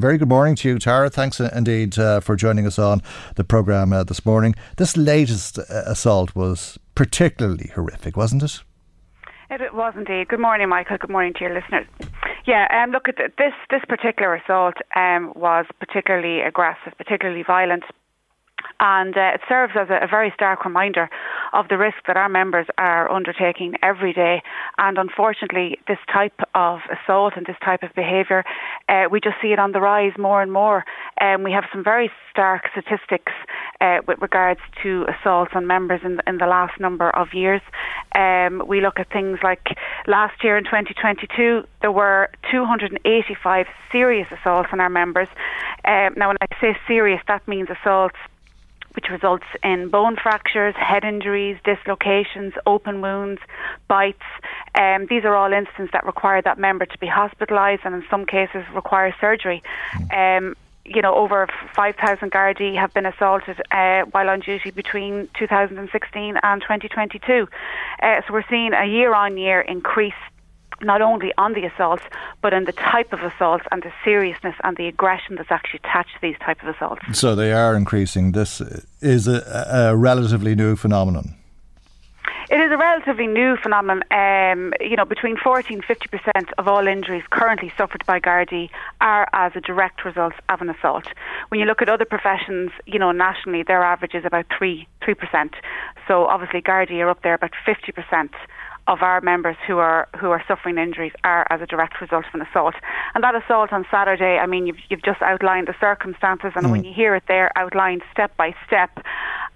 Speaker 3: Very good morning to you, Tara. Thanks indeed uh, for joining us on the programme uh, this morning. This latest uh, assault was particularly horrific, wasn't it?
Speaker 10: It was indeed. Good morning, Michael. Good morning to your listeners. Yeah, um, look at this. This particular assault um, was particularly aggressive, particularly violent. And uh, it serves as a, a, very stark reminder of the risk that our members are undertaking every day. And unfortunately, this type of assault and this type of behaviour, uh, we just see it on the rise more and more. And um, we have some very stark statistics uh, with regards to assaults on members in, in the last number of years. Um, we look at things like last year in 2022, there were 285 serious assaults on our members. Um, now, when I say serious, that means assaults which results in bone fractures, head injuries, dislocations, open wounds, bites. Um, these are all instances that require that member to be hospitalised and in some cases require surgery. Um, you know, over 5,000 Gardaí have been assaulted uh, while on duty between 2016 and 2022. Uh, so we're seeing a year on year increase not only on the assaults, but in the type of assaults and the seriousness and the aggression that's actually attached to these type of assaults.
Speaker 3: So they are increasing. This is a, a relatively new phenomenon.
Speaker 10: It is a relatively new phenomenon. Um, you know, between 40 and 50 percent of all injuries currently suffered by Gardaí are as a direct result of an assault. When you look at other professions, you know, nationally, their average is about three three percent. So obviously, Gardaí are up there about 50 percent of our members who are who are suffering injuries are as a direct result of an assault. And that assault on Saturday, I mean, you've you've just outlined the circumstances, and mm. when you hear it there outlined step by step,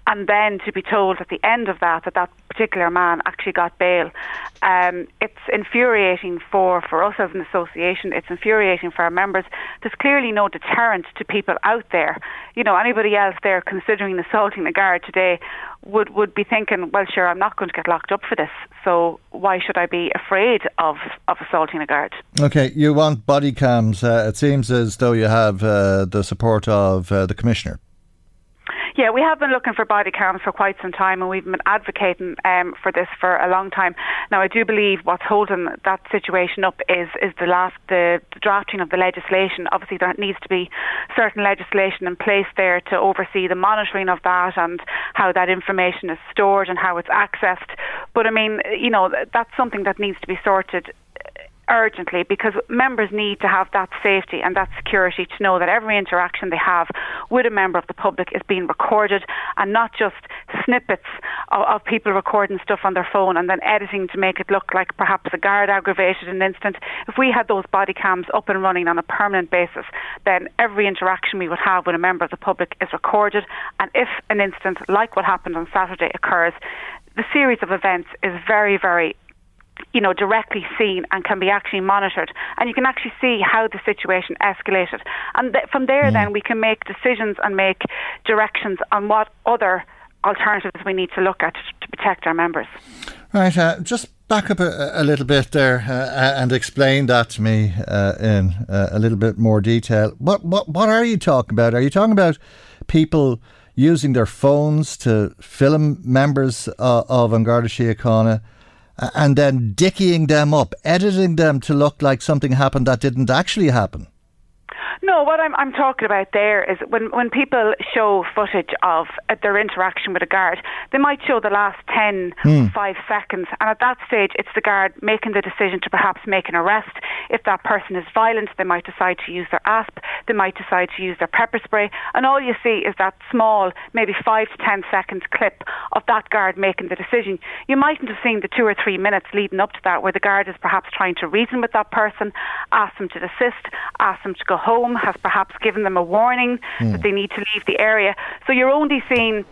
Speaker 10: and then to be told at the end of that that that particular man actually got bail, um, it's infuriating for for us as an association. It's infuriating for our members. There's clearly no deterrent to people out there. You know, anybody else there considering assaulting the guard today would would be thinking, well, sure, I'm not going to get locked up for this, so why should I be afraid of of assaulting a guard?
Speaker 3: Okay, you want body cams. Uh, it seems as though you have uh, the support of uh, the commissioner.
Speaker 10: Yeah, we have been looking for body cams for quite some time, and we've been advocating um, for this for a long time. Now, I do believe what's holding that situation up is is the last the, the drafting of the legislation. Obviously, there needs to be certain legislation in place there to oversee the monitoring of that and how that information is stored and how it's accessed. But I mean, you know, that's something that needs to be sorted urgently because members need to have that safety and that security to know that every interaction they have with a member of the public is being recorded and not just snippets of, of people recording stuff on their phone and then editing to make it look like perhaps a guard aggravated an incident. If we had those body cams up and running on a permanent basis, then every interaction we would have with a member of the public is recorded. And if an incident like what happened on Saturday occurs, the series of events is very, very you know, directly seen and can be actually monitored. And you can actually see how the situation escalated. And th- from there, mm. then, we can make decisions and make directions on what other alternatives we need to look at to protect our members.
Speaker 3: Right. Uh, just back up a, a little bit there uh, and explain that to me uh, in uh, a little bit more detail. What, what, what are you talking about? Are you talking about people using their phones to film members uh, of An Garda Síochána? And then dickying them up, editing them to look like something happened that didn't actually happen.
Speaker 10: No, what I'm, I'm talking about there is when, when people show footage of uh, their interaction with a guard, they might show the last 10, hmm. 5 seconds. And at that stage, it's the guard making the decision to perhaps make an arrest. If that person is violent, they might decide to use their ASP, they might decide to use their pepper spray. And all you see is that small, maybe 5 to 10 seconds clip of that guard making the decision. You mightn't have seen the two or three minutes leading up to that where the guard is perhaps trying to reason with that person, ask them to desist, ask them to go home home has perhaps given them a warning mm. that hmm. they need to leave the area. So you're only seeing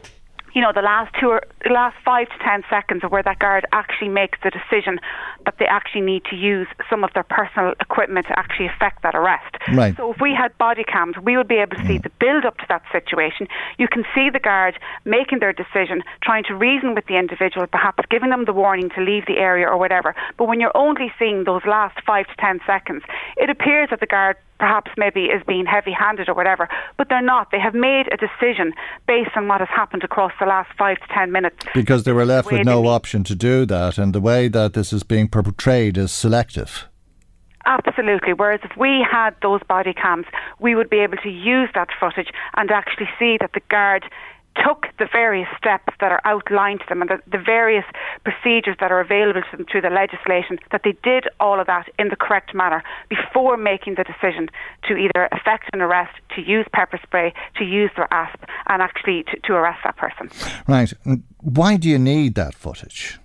Speaker 10: you know, the last two or the last five to ten seconds of where that guard actually makes the decision that they actually need to use some of their personal equipment to actually effect that arrest.
Speaker 3: Right.
Speaker 10: So if we had body cams, we would be able to see mm. the build up to that situation. You can see the guard making their decision, trying to reason with the individual, perhaps giving them the warning to leave the area or whatever. But when you're only seeing those last five to ten seconds, it appears that the guard perhaps maybe is being heavy handed or whatever, but they're not. They have made a decision based on what has happened across the last five to ten minutes.
Speaker 3: Because they were left with no option to do that, and the way that this is being portrayed is selective.
Speaker 10: Absolutely. Whereas if we had those body cams, we would be able to use that footage and actually see that the guard took the various steps that are outlined to them and the, the various procedures that are available to them through the legislation, that they did all of that in the correct manner before making the decision to either effect an arrest, to use pepper spray, to use their ASP, and actually to, to arrest that person.
Speaker 3: Right. Why do you need that footage?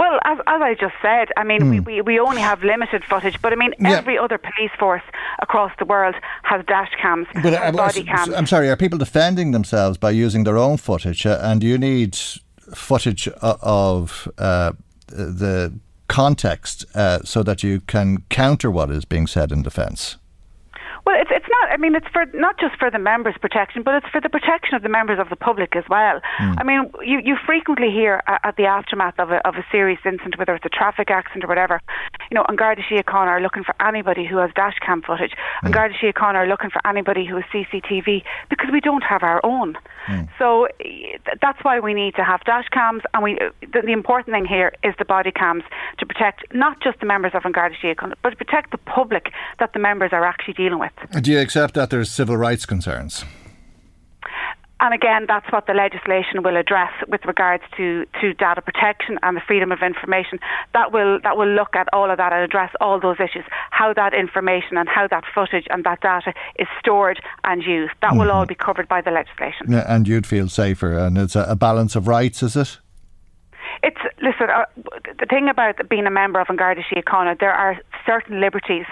Speaker 10: Well, as, as I just said, I mean, mm. we, we, we only have limited footage, but I mean, yeah. every other police force across the world has dash cams, but, uh, body cams.
Speaker 3: I'm sorry, are people defending themselves by using their own footage? Uh, and do you need footage of uh, the context uh, so that you can counter what is being said in defence?
Speaker 10: Well, it's it's not. I mean, it's for not just for the members' protection, but it's for the protection of the members of the public as well. Mm. I mean, you you frequently hear at the aftermath of a of a serious incident, whether it's a traffic accident or whatever, you know, An Garda Síochána are looking for anybody who has dash cam footage. Mm. An Garda Síochána are looking for anybody who has CCTV because we don't have our own. Mm. So that's why we need to have dash cams, and we the, the, important thing here is the body cams to protect not just the members of An Garda Síochána, but to protect the public that the members are actually dealing with.
Speaker 3: Do you accept that there's civil rights concerns?
Speaker 10: And again, that's what the legislation will address with regards to, to data protection and the freedom of information. That will that will look at all of that and address all those issues, how that information and how that footage and that data is stored and used. That mm-hmm. will all be covered by the legislation.
Speaker 3: Yeah, and you'd feel safer, and it's a, a balance of rights, is it?
Speaker 10: It's listen. Uh, the thing about being a member of An Garda Síochána, there are certain liberties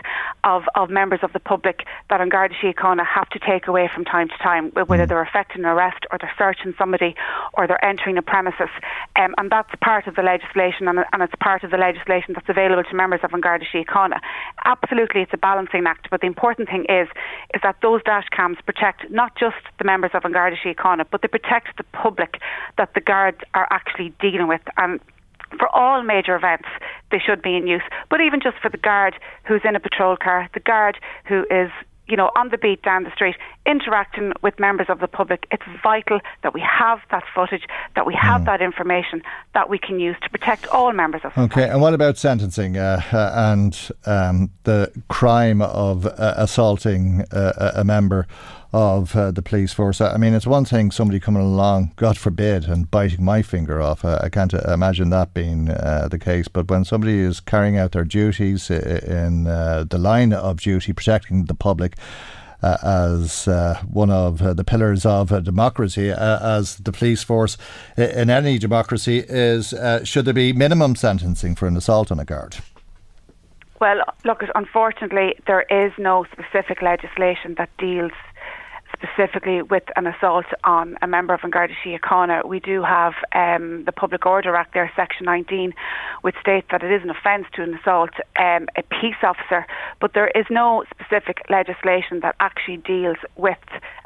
Speaker 10: of, of members of the public that An Garda Síochána have to take away from time to time, whether mm. they're effecting an arrest or they're searching somebody or they're entering a premises, um, and that's part of the legislation, and, and, it's part of the legislation that's available to members of Garda Síochána. Absolutely, it's a balancing act, but the important thing is is that those dash cams protect not just the members of Garda Síochána, but they protect the public that the guards are actually dealing with and for all major events, they should be in use. But even just for the guard who's in a patrol car, the guard who is you know, on the beat down the street, interacting with members of the public. It's vital that we have that footage, that we have mm. that information that we can use to protect all members of.
Speaker 3: Okay, and what about sentencing uh, uh, and um, the crime of uh, assaulting uh, a member? Of uh, the police force. I mean, it's one thing somebody coming along, God forbid, and biting my finger off. Uh, I can't uh, imagine that being uh, the case. But when somebody is carrying out their duties in uh, the line of duty, protecting the public, uh, as uh, one of uh, the pillars of democracy, as the police force in any democracy, is should there be minimum sentencing for an assault on a guard?
Speaker 10: Well, look, unfortunately, there is no specific legislation that deals specifically with an assault on a member of An Garda Síochána, we do have um, the Public Order Act there, Section 19, which states that it is an offence to an assault um, a peace officer, but there is no specific legislation that actually deals with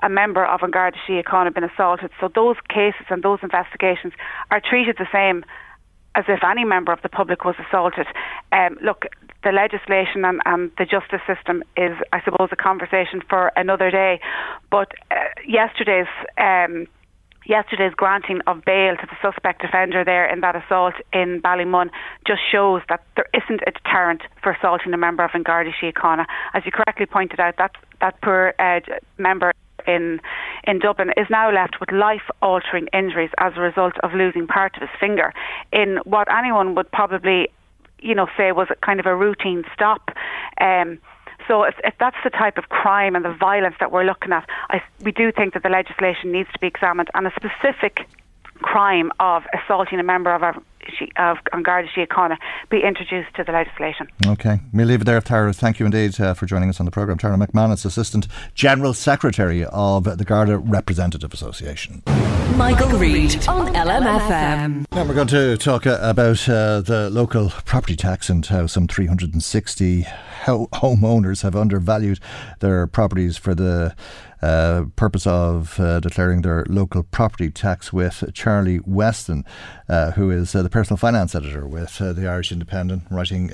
Speaker 10: a member of An Garda Síochána being assaulted. So those cases and those investigations are treated the same as if any member of the public was assaulted. Um, look, the legislation and, and, the justice system is, I suppose, a conversation for another day. But uh, yesterday's um, yesterday's granting of bail to the suspect offender there in that assault in Ballymun just shows that there isn't a deterrent for assaulting a member of Garda Síochána. As you correctly pointed out, that that poor uh, member in in Dublin is now left with life altering injuries as a result of losing part of his finger. In what anyone would probably you know say was kind of a routine stop um, so if, if, that's the type of crime and the violence that we're looking at, I, we do think that the legislation needs to be examined and a specific crime of assaulting a member of our of An Garda Síochána be introduced to the legislation.
Speaker 3: Okay, we'll leave it there, Tara. Thank you indeed uh, for joining us on the programme. Tara McManus, Assistant General Secretary of the Garda Representative Association.
Speaker 5: Michael, Reade on LMFM.
Speaker 3: Now we're going to talk uh, about uh, the local property tax and how some 360 ho- homeowners have undervalued their properties for the uh, purpose of uh, declaring their local property tax with Charlie Weston, uh, who is uh, the personal finance editor with uh, the Irish Independent, writing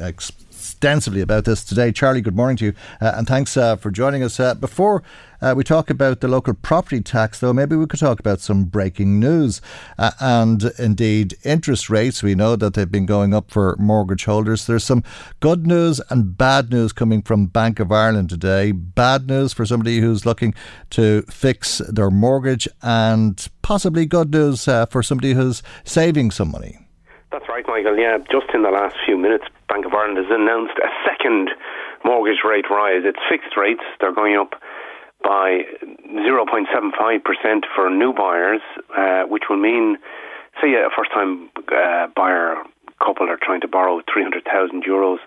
Speaker 3: extensively about this today. Charlie, good morning to you, uh, and thanks uh, for joining us. Uh, before uh, we talk about the local property tax, though, maybe we could talk about some breaking news uh, and indeed interest rates. We know that they've been going up for mortgage holders. There's some good news and bad news coming from Bank of Ireland today. Bad news for somebody who's looking to fix their mortgage, and possibly good news for somebody who's saving some money.
Speaker 11: Right, Michael. Yeah, just in the last few minutes, Bank of Ireland has announced a second mortgage rate rise. It's fixed rates; they're going up by 0.75% for new buyers, uh, which will mean, say, a first-time uh, buyer couple are trying to borrow 300,000 euros.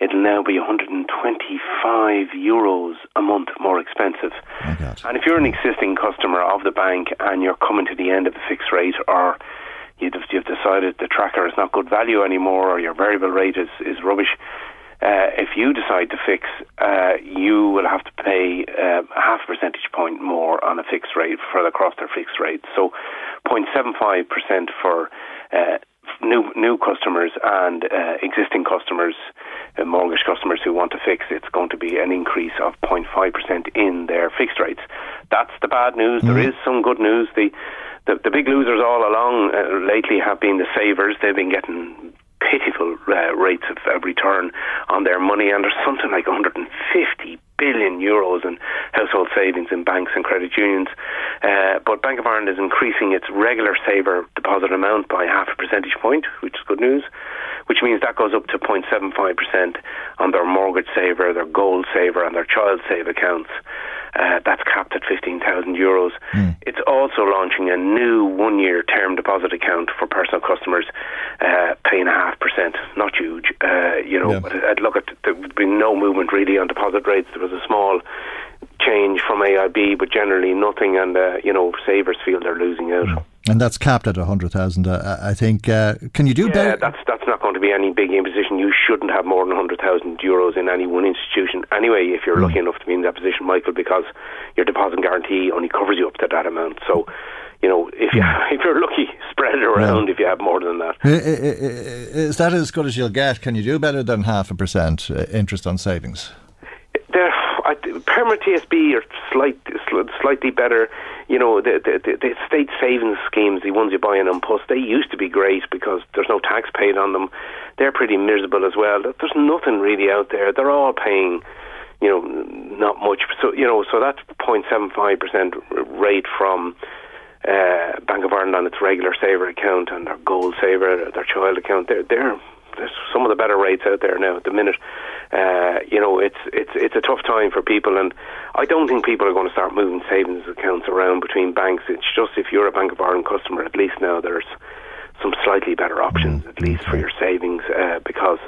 Speaker 11: It'll now be 125 euros a month more expensive.
Speaker 3: Oh
Speaker 11: and if you're an existing customer of the bank and you're coming to the end of the fixed rate or you've, you've decided the tracker is not good value anymore or your variable rate is, is rubbish, uh, if you decide to fix, uh, you will have to pay uh, a half percentage point more on a fixed rate for across their fixed rate. So, 0.75% for uh, new new customers and uh, existing customers, uh, mortgage customers who want to fix, it's going to be an increase of 0.5% in their fixed rates. That's the bad news. There is some good news. The the, the big losers all along uh, lately have been the savers. They've been getting pitiful uh, rates of return on their money, and there's something like 150 billion euros in household savings in banks and credit unions. Uh, but Bank of Ireland is increasing its regular saver deposit amount by half a percentage point, which is good news. Which means that goes up to 0.75% on their mortgage saver, their gold saver, and their child save accounts. Uh, that's capped at 15,000 euros. It's also launching a new one year term deposit account for personal customers, uh, paying a half percent. Not huge, uh, you know, but uh, look, at there's been no movement really on deposit rates. There was a small change from AIB, but generally nothing, and, uh, you know, savers feel they're losing out.
Speaker 3: And that's capped at 100,000, uh, I think. Uh, can you do
Speaker 11: Yeah,
Speaker 3: better?
Speaker 11: that's that's not going to be any big imposition. You shouldn't have more than hundred thousand euros in any one institution. Anyway, if you're lucky enough to be in that position, Michael, because your deposit guarantee only covers you up to that amount. So, you know, if you (laughs) if you're lucky, spread it around. If you have more than that,
Speaker 3: Is that as good as you'll get? Can you do better than half a percent uh, interest on savings?
Speaker 11: Permanent TSB are slight, sl- slightly better. You know, the, the, the, state savings schemes, the ones you buy in Post, they used to be great because there's no tax paid on them. They're pretty miserable as well. There's nothing really out there. They're all paying, you know, not much. So you know, so that's 0.75 percent rate from. Uh, Bank of Ireland on its regular saver account and their gold saver, their child account, they're, they're there's some of the better rates out there now at the minute. Uh, you know, it's it's it's a tough time for people, and I don't think people are going to start moving savings accounts around between banks. It's just if you're a Bank of Ireland customer, at least now there's some slightly better options, at least for your savings, uh, because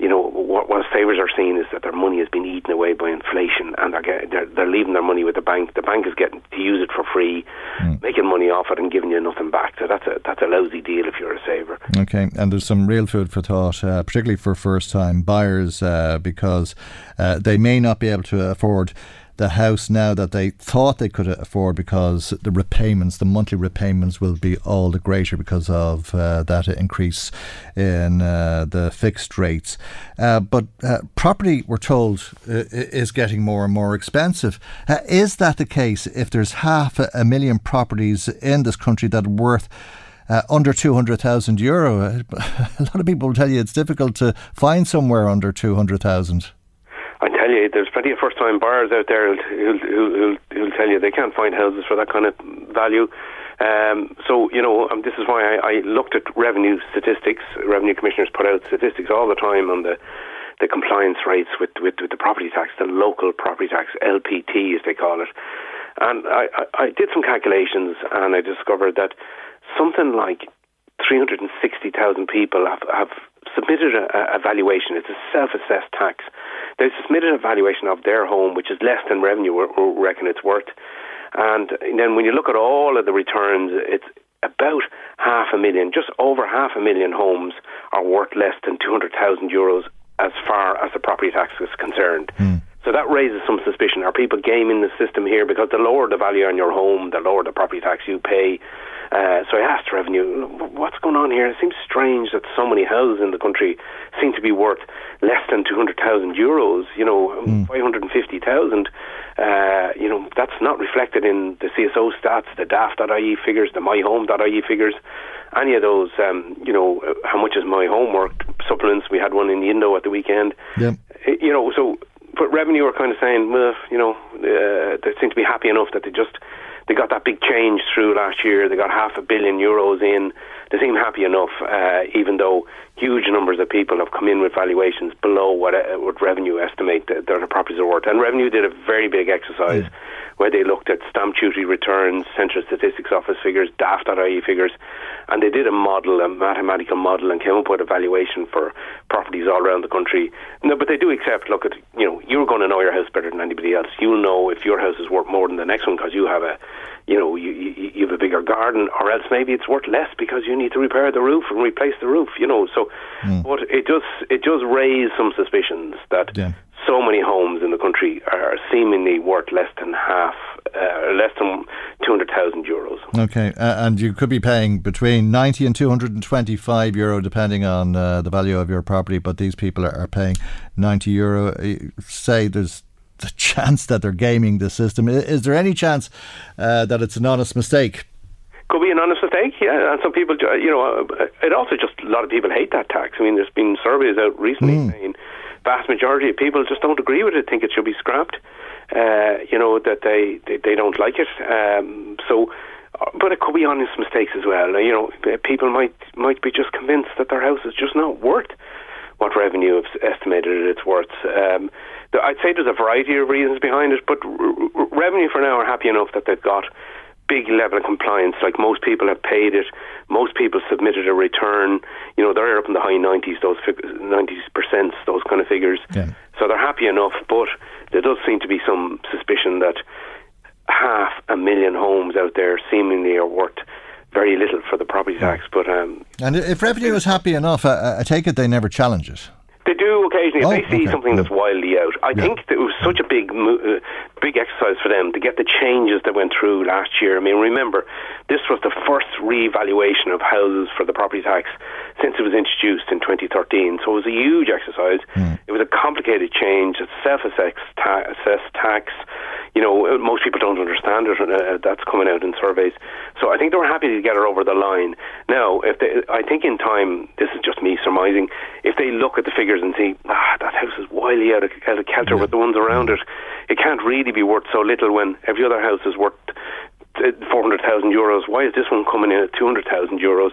Speaker 11: you know what, what savers are seeing is that their money has been eaten away by inflation, and they're, get, they're they're leaving their money with the bank. The bank is getting to use it for free, making money off it, and giving you nothing back. So that's a that's a lousy deal if you're a saver.
Speaker 3: Okay, and there's some real food for thought, uh, particularly for first time buyers, uh, because uh, they may not be able to afford the house now that they thought they could afford because the repayments, the monthly repayments, will be all the greater because of uh, that increase in uh, the fixed rates. Uh, but uh, property, we're told, uh, is getting more and more expensive. Uh, is that the case if there's half a, million properties in this country that are worth uh, under 200,000 euro. (laughs) A lot of people tell you it's difficult to find somewhere under 200,000.
Speaker 11: I tell you, there's plenty of first-time buyers out there who'll, who'll, who'll, who'll tell you they can't find houses for that kind of value. Um, so, you know, um, this is why I, I looked at revenue statistics. Revenue commissioners put out statistics all the time on the the compliance rates with, with, with the property tax, the local property tax, LPT as they call it. And I, I, I did some calculations and I discovered that something like 360,000 people have, have submitted a, a valuation. It's a self-assessed tax. They've submitted a valuation of their home, which is less than revenue we reckon it's worth. And then when you look at all of the returns, it's about half a million, just over half a million homes are worth less than 200,000 euros as far as the property tax is concerned. Hmm. So that raises some suspicion. Are people gaming the system here? Because the lower the value on your home, the lower the property tax you pay. Uh, so I asked revenue, what's going on here? It seems strange that so many houses in the country seem to be worth less than 200,000 euros, you know, mm. 550,000. Uh, you know, that's not reflected in the CSO stats, the daft.ie figures, the myhome.ie figures, any of those, um, you know, how much is my homework supplements? We had one in the Indo at the weekend.
Speaker 3: Yeah.
Speaker 11: You know, so, but revenue are kind of saying, well, you know, uh, they seem to be happy enough that they just they got that big change through last year. They got half a billion euros in. They seem happy enough, uh, even though huge numbers of people have come in with valuations below what, uh, what revenue estimate that their properties are worth. And revenue did a very big exercise mm. Where they looked at stamp duty returns, Central Statistics Office figures, daft.ie figures, and they did a model, a mathematical model, and came up with a valuation for properties all around the country. No, but they do accept. Look at you know you're going to know your house better than anybody else. You'll know if your house is worth more than the next one because you have a you know, you, you, you have a bigger garden, or else maybe it's worth less because you need to repair the roof and replace the roof. You know, so mm. but it does it does raise some suspicions that yeah. So many homes in the country are seemingly worth less than half, uh, less than two hundred thousand euros.
Speaker 3: Okay, uh, and you could be paying between ninety and two hundred and twenty-five euro, depending on uh, the value of your property. But these people are, are paying ninety euro. Uh, say there's the (laughs) chance that they're gaming the system. Is there any chance uh, that it's an honest mistake?
Speaker 11: Could be an honest mistake, yeah. And some people, you know, uh, it also just a lot of people hate that tax. I mean, there's been surveys out recently mm. saying vast majority of people just don't agree with it, think it should be scrapped. Uh, you know that they, they, they don't like it. Um, so, uh, but it could be honest mistakes as well. You know, people might might be just convinced that their house is just not worth what revenue is estimated it's worth. Um, I'd say there's a variety of reasons behind it, but r- revenue for now are happy enough that they've got big level of compliance. Like most people have paid it, most people submitted a return. You know, they're up in the high 90s, those ninety percent, those kind of figures.
Speaker 3: Yeah.
Speaker 11: So they're happy enough, but there does seem to be some suspicion that half a million homes out there seemingly are worth very little for the property tax. But um,
Speaker 3: and if revenue is happy enough, I, I take it they never challenge it.
Speaker 11: They do occasionally. Oh, if they see okay. something that's wildly out. I yeah. think that it was such a big, uh, big exercise for them to get the changes that went through last year. I mean, remember, this was the first re-evaluation of houses for the property tax since it was introduced in 2013. So it was a huge exercise. Mm. It was a complicated change. It's self-assessed tax. You know, uh, most people don't understand it. Uh, that's coming out in surveys. So I think they were happy to get her over the line. Now, if they, I think in time, this is just me surmising. If they look at the figures and see, ah, that house is wildly out of, out of kilter yeah. with the ones around it. It can't really be worth so little when every other house is worth uh, 400,000 euros. Why is this one coming in at 200,000 euros?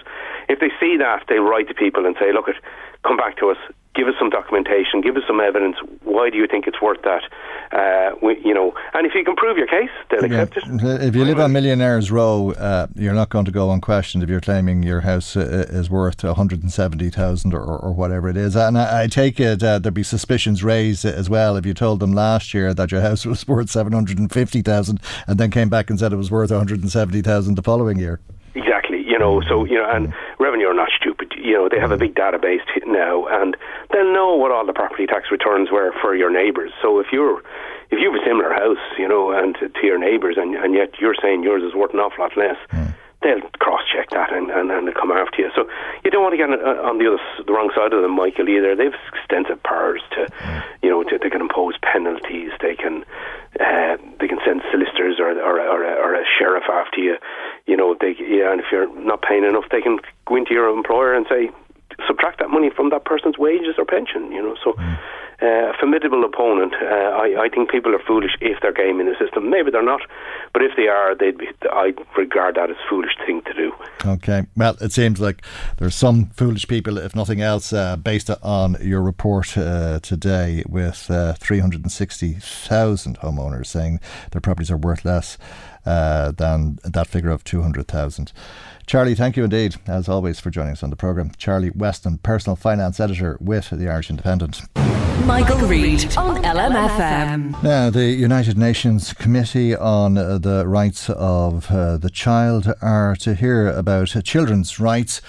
Speaker 11: If they see that, they write to people and say, look, it, come back to us give us some documentation, give us some evidence. Why do you think it's worth that? Uh, we, you know, and if you can prove your case, they'll accept yeah.
Speaker 3: it. If you live on Millionaires Row, uh, you're not going to go unquestioned if you're claiming your house uh, is worth 170,000 or, or whatever it is. And I, I take it uh, there'd be suspicions raised as well if you told them last year that your house (laughs) was worth 750,000 and then came back and said it was worth 170,000 the following year.
Speaker 11: Exactly, you know, so, you know, and revenue are not stupid. You know, they have a big database now and they'll know what all the property tax returns were for your neighbours. So if you're if you have a similar house, you know, and to, to your neighbours, and, and yet you're saying yours is worth an awful lot less, mm. They'll cross-check that and, and, and come after you. So you don't want to get on the other the wrong side of them, Michael. Either they've extensive powers to, you know, to, they can impose penalties. They can uh, they can send solicitors or or, or, a, or a sheriff after you. You know, they yeah, and if you're not paying enough, they can go into your employer and say subtract that money from that person's wages or pension. You know, so mm. uh, formidable opponent. Uh, I, I think people are foolish if they're gaming the system. Maybe they're not, but if they are, they'd be. I regard that as foolish thing to do.
Speaker 3: Okay, well, it seems like there's some foolish people, if nothing else, uh, based on your report uh, today, with uh, 360,000 homeowners saying their properties are worth less uh, than that figure of 200,000. Charlie, thank you indeed, as always, for joining us on the programme. Charlie Weston, Personal Finance Editor with the Irish Independent.
Speaker 5: Michael, Reade on LMFM.
Speaker 3: Now, the United Nations Committee on uh, the Rights of uh, the Child are to hear about uh, children's rights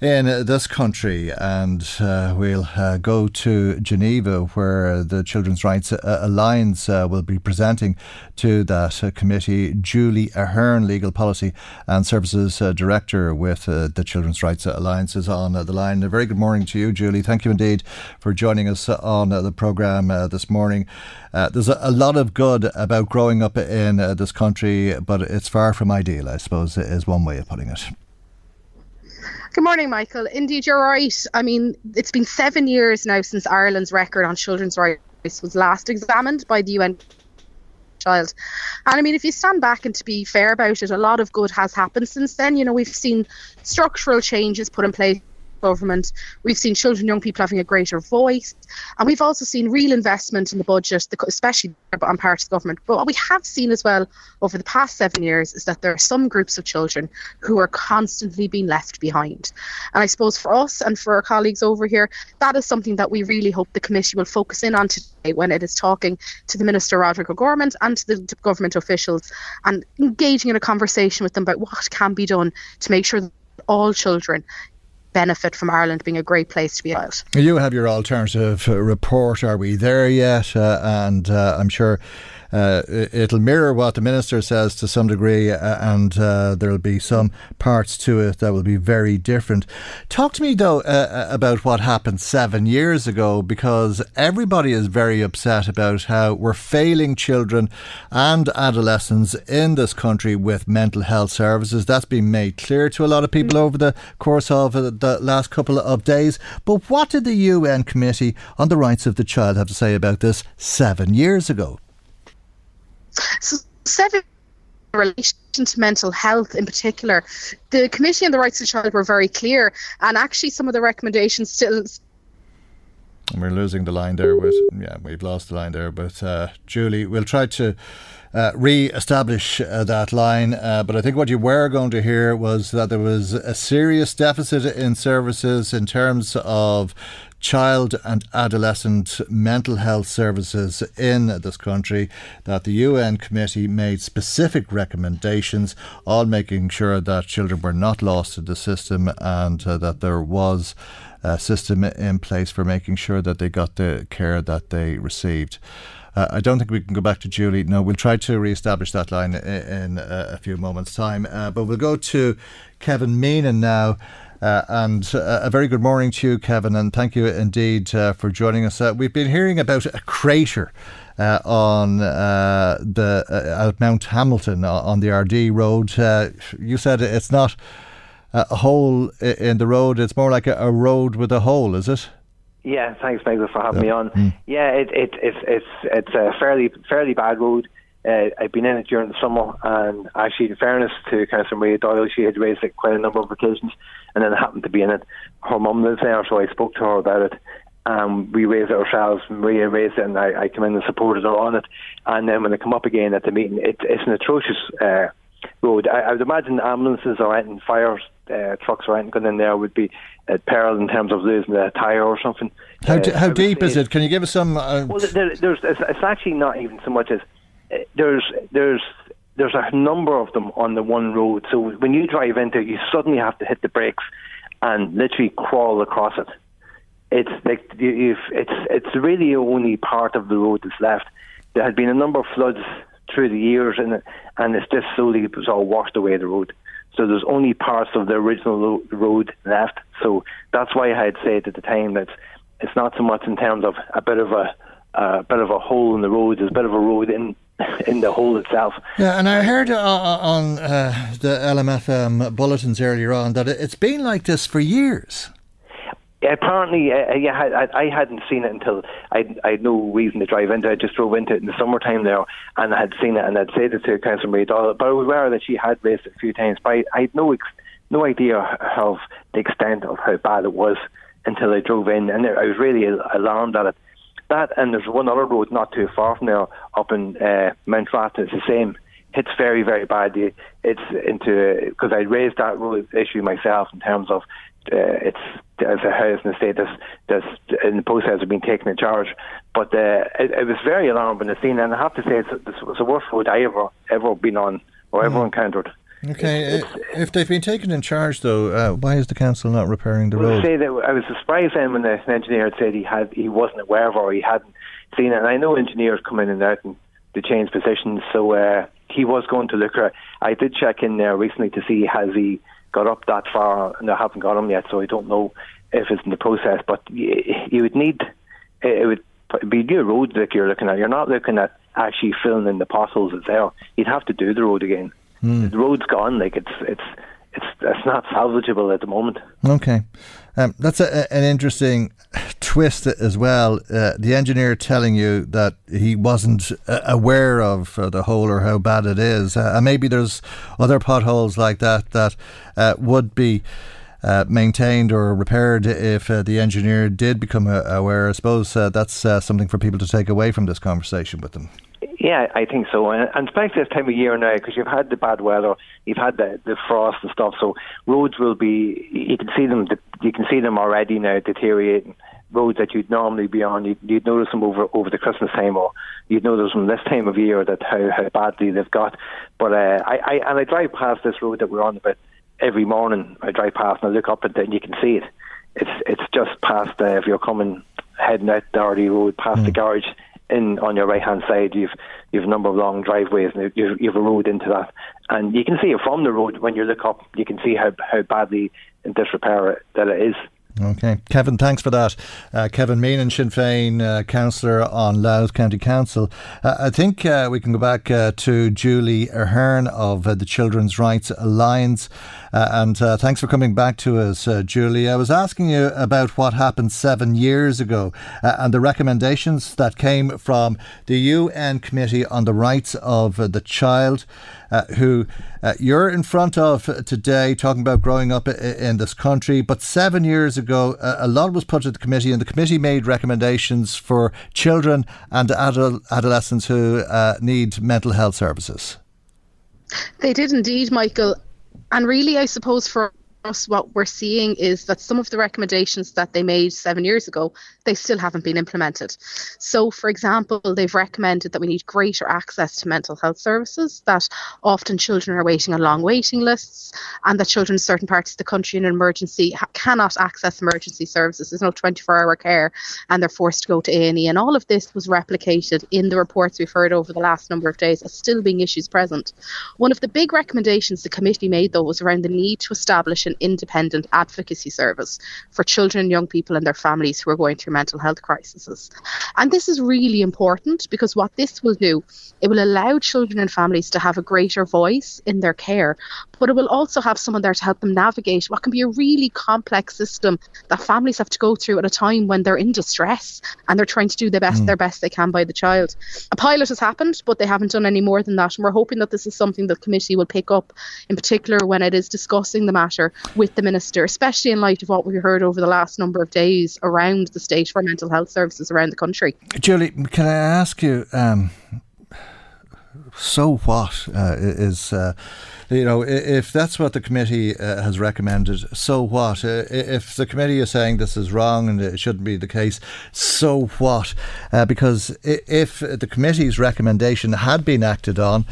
Speaker 3: in this country, and uh, we'll uh, go to Geneva, where the Children's Rights Alliance uh, will be presenting to that uh, committee. Julie Ahern, Legal Policy and Services uh, Director with the Children's Rights Alliance, is on the line. A very good morning to you, Julie. Thank you indeed for joining us on the programme this morning. there's a, a, lot of good about growing up in this country, but it's far from ideal, I suppose, is one way of putting it.
Speaker 12: Good morning, Michael. Indeed, you're right. I mean, it's been seven years now since Ireland's record on children's rights was last examined by the UN child. And I mean, if you stand back and to be fair about it, a lot of good has happened since then. You know, we've seen structural changes put in place government. We've seen children young people having a greater voice. And we've also seen real investment in the budget, especially on part of the government. But what we have seen as well over the past seven years is that there are some groups of children who are constantly being left behind. And I suppose for us and for our colleagues over here, that is something that we really hope the committee will focus in on today when it is talking to the Minister Roderick O'Gorman and to the government officials and engaging in a conversation with them about what can be done to make sure that all children benefit from Ireland being a great place to be out.
Speaker 3: You have your alternative report. Are we there yet? Uh, and uh, I'm sure uh, it'll mirror what the minister says to some degree, uh, and uh, there'll be some parts to it that will be very different. Talk to me though uh, about what happened seven years ago, because everybody is very upset about how we're failing children and adolescents in this country with mental health services. That's been made clear to a lot of people over the course of the last couple of days. But what did the UN Committee on the Rights of the Child have to say about this seven years ago?
Speaker 12: So seven relation to mental health in particular, the Committee on the Rights of the Child were very clear, and actually some of the recommendations still.
Speaker 3: We're losing the line there with yeah we've lost the line there but uh, Julie we'll try to uh, re-establish uh, that line. Uh, but I think what you were going to hear was that there was a serious deficit in services in terms of child and adolescent mental health services in this country that the UN committee made specific recommendations on making sure that children were not lost to the system and uh, that there was a system in place for making sure that they got the care that they received. Uh, I don't think we can go back to Julie. No, we'll try to re-establish that line in, in uh, a few moments' time. Uh, but we'll go to Kevin Meenan now. Uh, and uh, a very good morning to you, Kevin, and thank you indeed uh, for joining us. Uh, we've been hearing about a crater uh, on uh, the at Mount Hamilton on the Ardee Road. you said it's not a hole in the road; it's more like a, a road with a hole, is it?
Speaker 13: Yeah, thanks, Michael, for having me on. Mm. Yeah, it, it, it's it's it's a fairly fairly bad road. Uh, I've been in it during the summer, and actually, in fairness to Councillor Maria Doyle, she had raised it quite a number of occasions, and then I happened to be in it. Her mum lives there, so I spoke to her about it. Um, we raised it ourselves. Maria raised it, and I, I came in and supported her on it. And then when I come up again at the meeting, it, it's an atrocious uh, road. I, I would imagine ambulances or anything, fire uh, trucks or anything going in there would be at peril in terms of losing a tyre or something.
Speaker 3: How, d- uh, how deep is it? Can you give us some? Uh,
Speaker 13: well, there, there's it's, it's actually not even so much as there's there's there's a number of them on the one road. So when you drive into it, you suddenly have to hit the brakes and literally crawl across it. It's like it's it's really only part of the road that's left. There had been a number of floods through the years, and and it's just slowly it was all washed away the road. So there's only parts of the original road left. So that's why I had said at the time that it's not so much in terms of a bit of a a bit of a hole in the road. There's a bit of a road in in the hole itself.
Speaker 3: Yeah, and I heard uh, uh on uh, the LMFM bulletins earlier on that it's been like this for years.
Speaker 13: Apparently, uh, yeah, I, I hadn't seen it until I, I had no reason to drive into it. I just drove into it in the summertime there, and I had seen it, and I'd said it to Councillor Marie Doyle, but I was aware that she had raised it a few times, but I, I had no no idea of the extent of how bad it was until I drove in, and I was really alarmed at it. That and there's one other road not too far from there, up in uh, Mount Ratton. It's the same. It's very very bad. It's into because I raised that road issue myself in terms of uh, it's as a housing estate that's, that's in the process of being taken in charge. But uh, it, it was very alarming when I seen, and I have to say it's, it's, it's the worst road I ever ever been on or ever mm. encountered.
Speaker 3: Okay, if they've been taken in charge, though, uh, why is the council not repairing the
Speaker 13: well,
Speaker 3: road?
Speaker 13: Say that I was surprised then when the engineer had said he had he wasn't aware of or he hadn't seen it. And I know engineers come in and out and they change positions, so uh, he was going to look at. I did check in there recently to see has he got up that far, and I haven't got him yet, so I don't know if it's in the process. But you, you would need it would be new roads that you're looking at. You're not looking at actually filling in the potholes that's there. You'd have to do the road again.
Speaker 3: Mm.
Speaker 13: The road's gone. Like it's it's it's it's not salvageable at the moment.
Speaker 3: Okay, um, that's a, an interesting (sighs) twist as well. Uh, the engineer telling you that he wasn't uh, aware of uh, the hole or how bad it is, uh, and maybe there's other potholes like that that uh, would be. Uh, maintained or repaired if the engineer did become aware. I suppose that's something for people to take away from this conversation with them.
Speaker 13: Yeah, I think so, and, and especially this time of year now, because you've had the bad weather, you've had the the frost and stuff. So roads will be, you can see them, you can see them already now deteriorating. Roads that you'd normally be on, you'd, you'd notice them over over the Christmas time, or you'd notice them this time of year that how, how badly they've got. But uh, I, I and I drive past this road that we're on about every morning. I drive past and I look up at it, and you can see it. It's it's just past uh, if you're coming heading out Doherty Road past mm. the garage in on your right hand side, you've you've a number of long driveways, and you've, you've a road into that, and you can see it from the road when you look up. You can see how how badly in disrepair that it is.
Speaker 3: Okay, Kevin, thanks for that. Uh, Kevin Meenan, Sinn Féin uh, councillor on Louth County Council. Uh, I think uh, we can go back uh, to Julie Ahern of uh, the Children's Rights Alliance. and thanks for coming back to us, Julie. I was asking you about what happened seven years ago and the recommendations that came from the UN Committee on the Rights of the Child uh, who uh, you're in front of today, talking about growing up in this country. But seven years ago, a lot was put to the committee, and the committee made recommendations for children and adult, adolescents who uh, need mental health services.
Speaker 12: They did indeed, Michael. And really, I suppose for us, what we're seeing is that some of the recommendations that they made seven years ago, they still haven't been implemented. So, for example, they've recommended that we need greater access to mental health services, that often children are waiting on long waiting lists, and that children in certain parts of the country in an emergency ha- cannot access emergency services. There's no 24 hour care, and they're forced to go to A&E. And all of this was replicated in the reports we've heard over the last number of days as still being issues present. One of the big recommendations the committee made, though, was around the need to establish an independent advocacy service for children young people and their families who are going through mental health crises. And this is really important because what this will do, it will allow children and families to have a greater voice in their care, but it will also have someone there to help them navigate what can be a really complex system that families have to go through at a time when they're in distress and they're trying to do the best mm. their best they can by the child. A pilot has happened, but they haven't done any more than that. And we're hoping that this is something the committee will pick up, in particular when it is discussing the matter with the minister, especially in light of what we heard over the last number of days around the state for mental health services around the country.
Speaker 3: Julie, can I ask you? Um, so what uh, is uh, you know if that's what the committee uh, has recommended so what uh, if the committee is saying this is wrong and it shouldn't be the case so what uh, because if the committee's recommendation had been acted on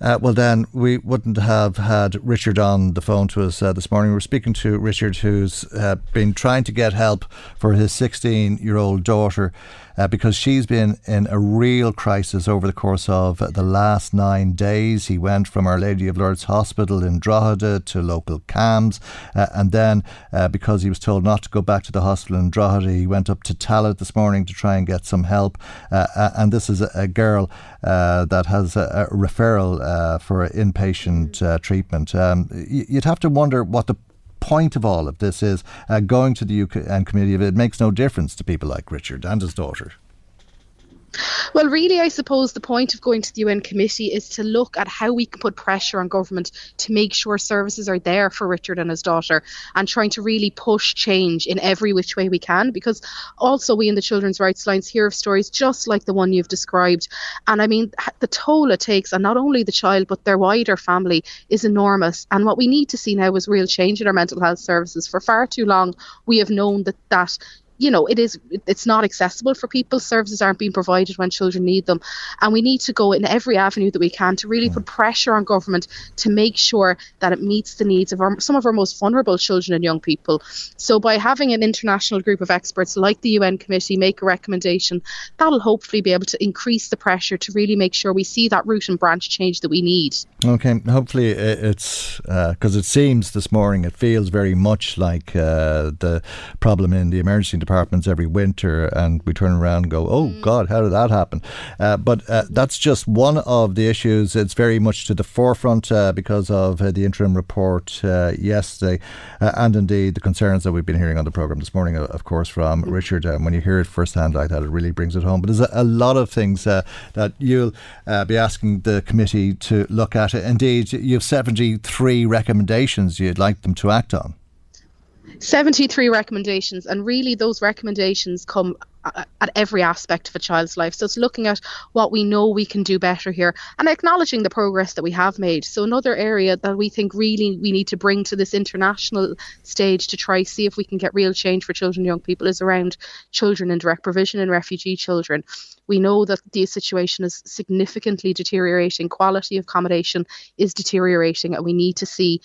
Speaker 3: uh, well, then we wouldn't have had Richard on the phone to us uh, this morning. We're speaking to Richard, who's uh, been trying to get help for his 16 year old daughter uh, because she's been in a real crisis over the course of the last nine days. He went from Our Lady of Lourdes Hospital in Drogheda to local CAMHS, uh, and then uh, because he was told not to go back to the hospital in Drogheda, he went up to Tallaght this morning to try and get some help. Uh, uh, and this is a, a girl that has a, a referral for inpatient treatment. Um, you'd have to wonder what the point of all of this is uh, going to the UN committee. It makes no difference to people like Richard and his daughter.
Speaker 12: Well, really, I suppose the point of going to the UN committee is to look at how we can put pressure on government to make sure services are there for Richard and his daughter and trying to really push change in every which way we can. Because also, we in the Children's Rights Alliance hear of stories just like the one you've described. And I mean, the toll it takes on not only the child but their wider family is enormous. And what we need to see now is real change in our mental health services. For far too long, we have known that that you know, it is it's not accessible for people. Services aren't being provided when children need them, and we need to go in every avenue that we can to really put pressure on government to make sure that it meets the needs of our, some of our most vulnerable children and young people. So by having an international group of experts like the UN committee make a recommendation, that'll hopefully be able to increase the pressure to really make sure we see that root and branch change that we need.
Speaker 3: Okay, hopefully it's because uh, it seems this morning it feels very much like uh, the problem in the emergency departments every winter, and we turn around and go, "Oh mm. God, how did that happen?" Uh, but uh, that's just one of the issues. It's very much to the forefront uh, because of uh, the interim report yesterday, and indeed the concerns that we've been hearing on the program this morning, of course, from mm. Richard. when you hear it firsthand like that, it really brings it home. But there's a, a lot of things that you'll be asking the committee to look at. Indeed, you have 73 recommendations you'd like them to act on.
Speaker 12: 73 recommendations, and really those recommendations come at every aspect of a child's life. So it's looking at what we know we can do better here and acknowledging the progress that we have made. So another area that we think really we need to bring to this international stage to try see if we can get real change for children and young people is around children in direct provision and refugee children. We know that the situation is significantly deteriorating, quality of accommodation is deteriorating, and we need to see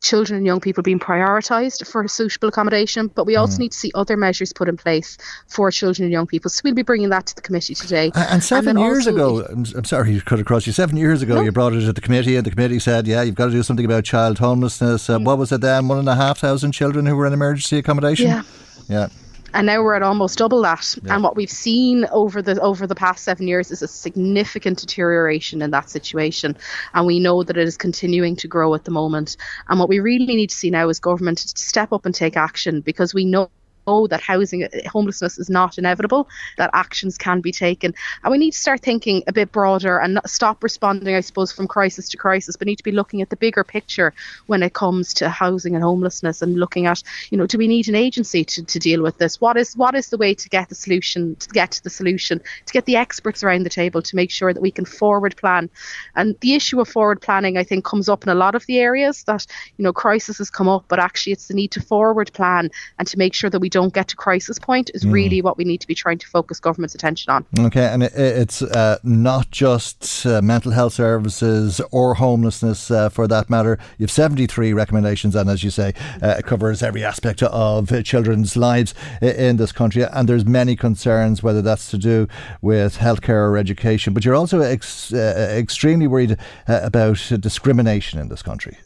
Speaker 12: children and young people being prioritised for suitable accommodation, but we also mm. need to see other measures put in place for children and young people. So we'll be bringing that to the committee today.
Speaker 3: And seven and years ago, I'm, I'm, sorry to cut across you, seven years ago no. you brought it to the committee and the committee said, yeah, you've got to do something about child homelessness. Uh, mm. What was it then? One and a half thousand children who were in emergency accommodation?
Speaker 12: Yeah.
Speaker 3: Yeah
Speaker 12: and now we're at almost double that. Yeah. And what we've seen over the over the past seven years is a significant deterioration in that situation, and we know that it is continuing to grow at the moment. And what we really need to see now is government to step up and take action because we know know that housing uh, homelessness is not inevitable, that actions can be taken. And we need to start thinking a bit broader and stop responding, I suppose, from crisis to crisis, but need to be looking at the bigger picture when it comes to housing and homelessness and looking at, you know, do we need an agency to, to deal with this? What is what is the way to get the solution, to get to the solution, to get the experts around the table to make sure that we can forward plan. And the issue of forward planning, I think, comes up in a lot of the areas that, you know, crisis has come up, but actually it's the need to forward plan and to make sure that we don't don't get to crisis point is mm. really what we need to be trying to focus government's attention on.
Speaker 3: Okay, and it, it's uh, not just uh, mental health services or homelessness uh, for that matter. You have 73 recommendations, and as you say, uh, it covers every aspect of children's lives in this country. And there's many concerns, whether that's to do with healthcare or education. But you're also ex- uh, extremely worried uh, about discrimination in this country.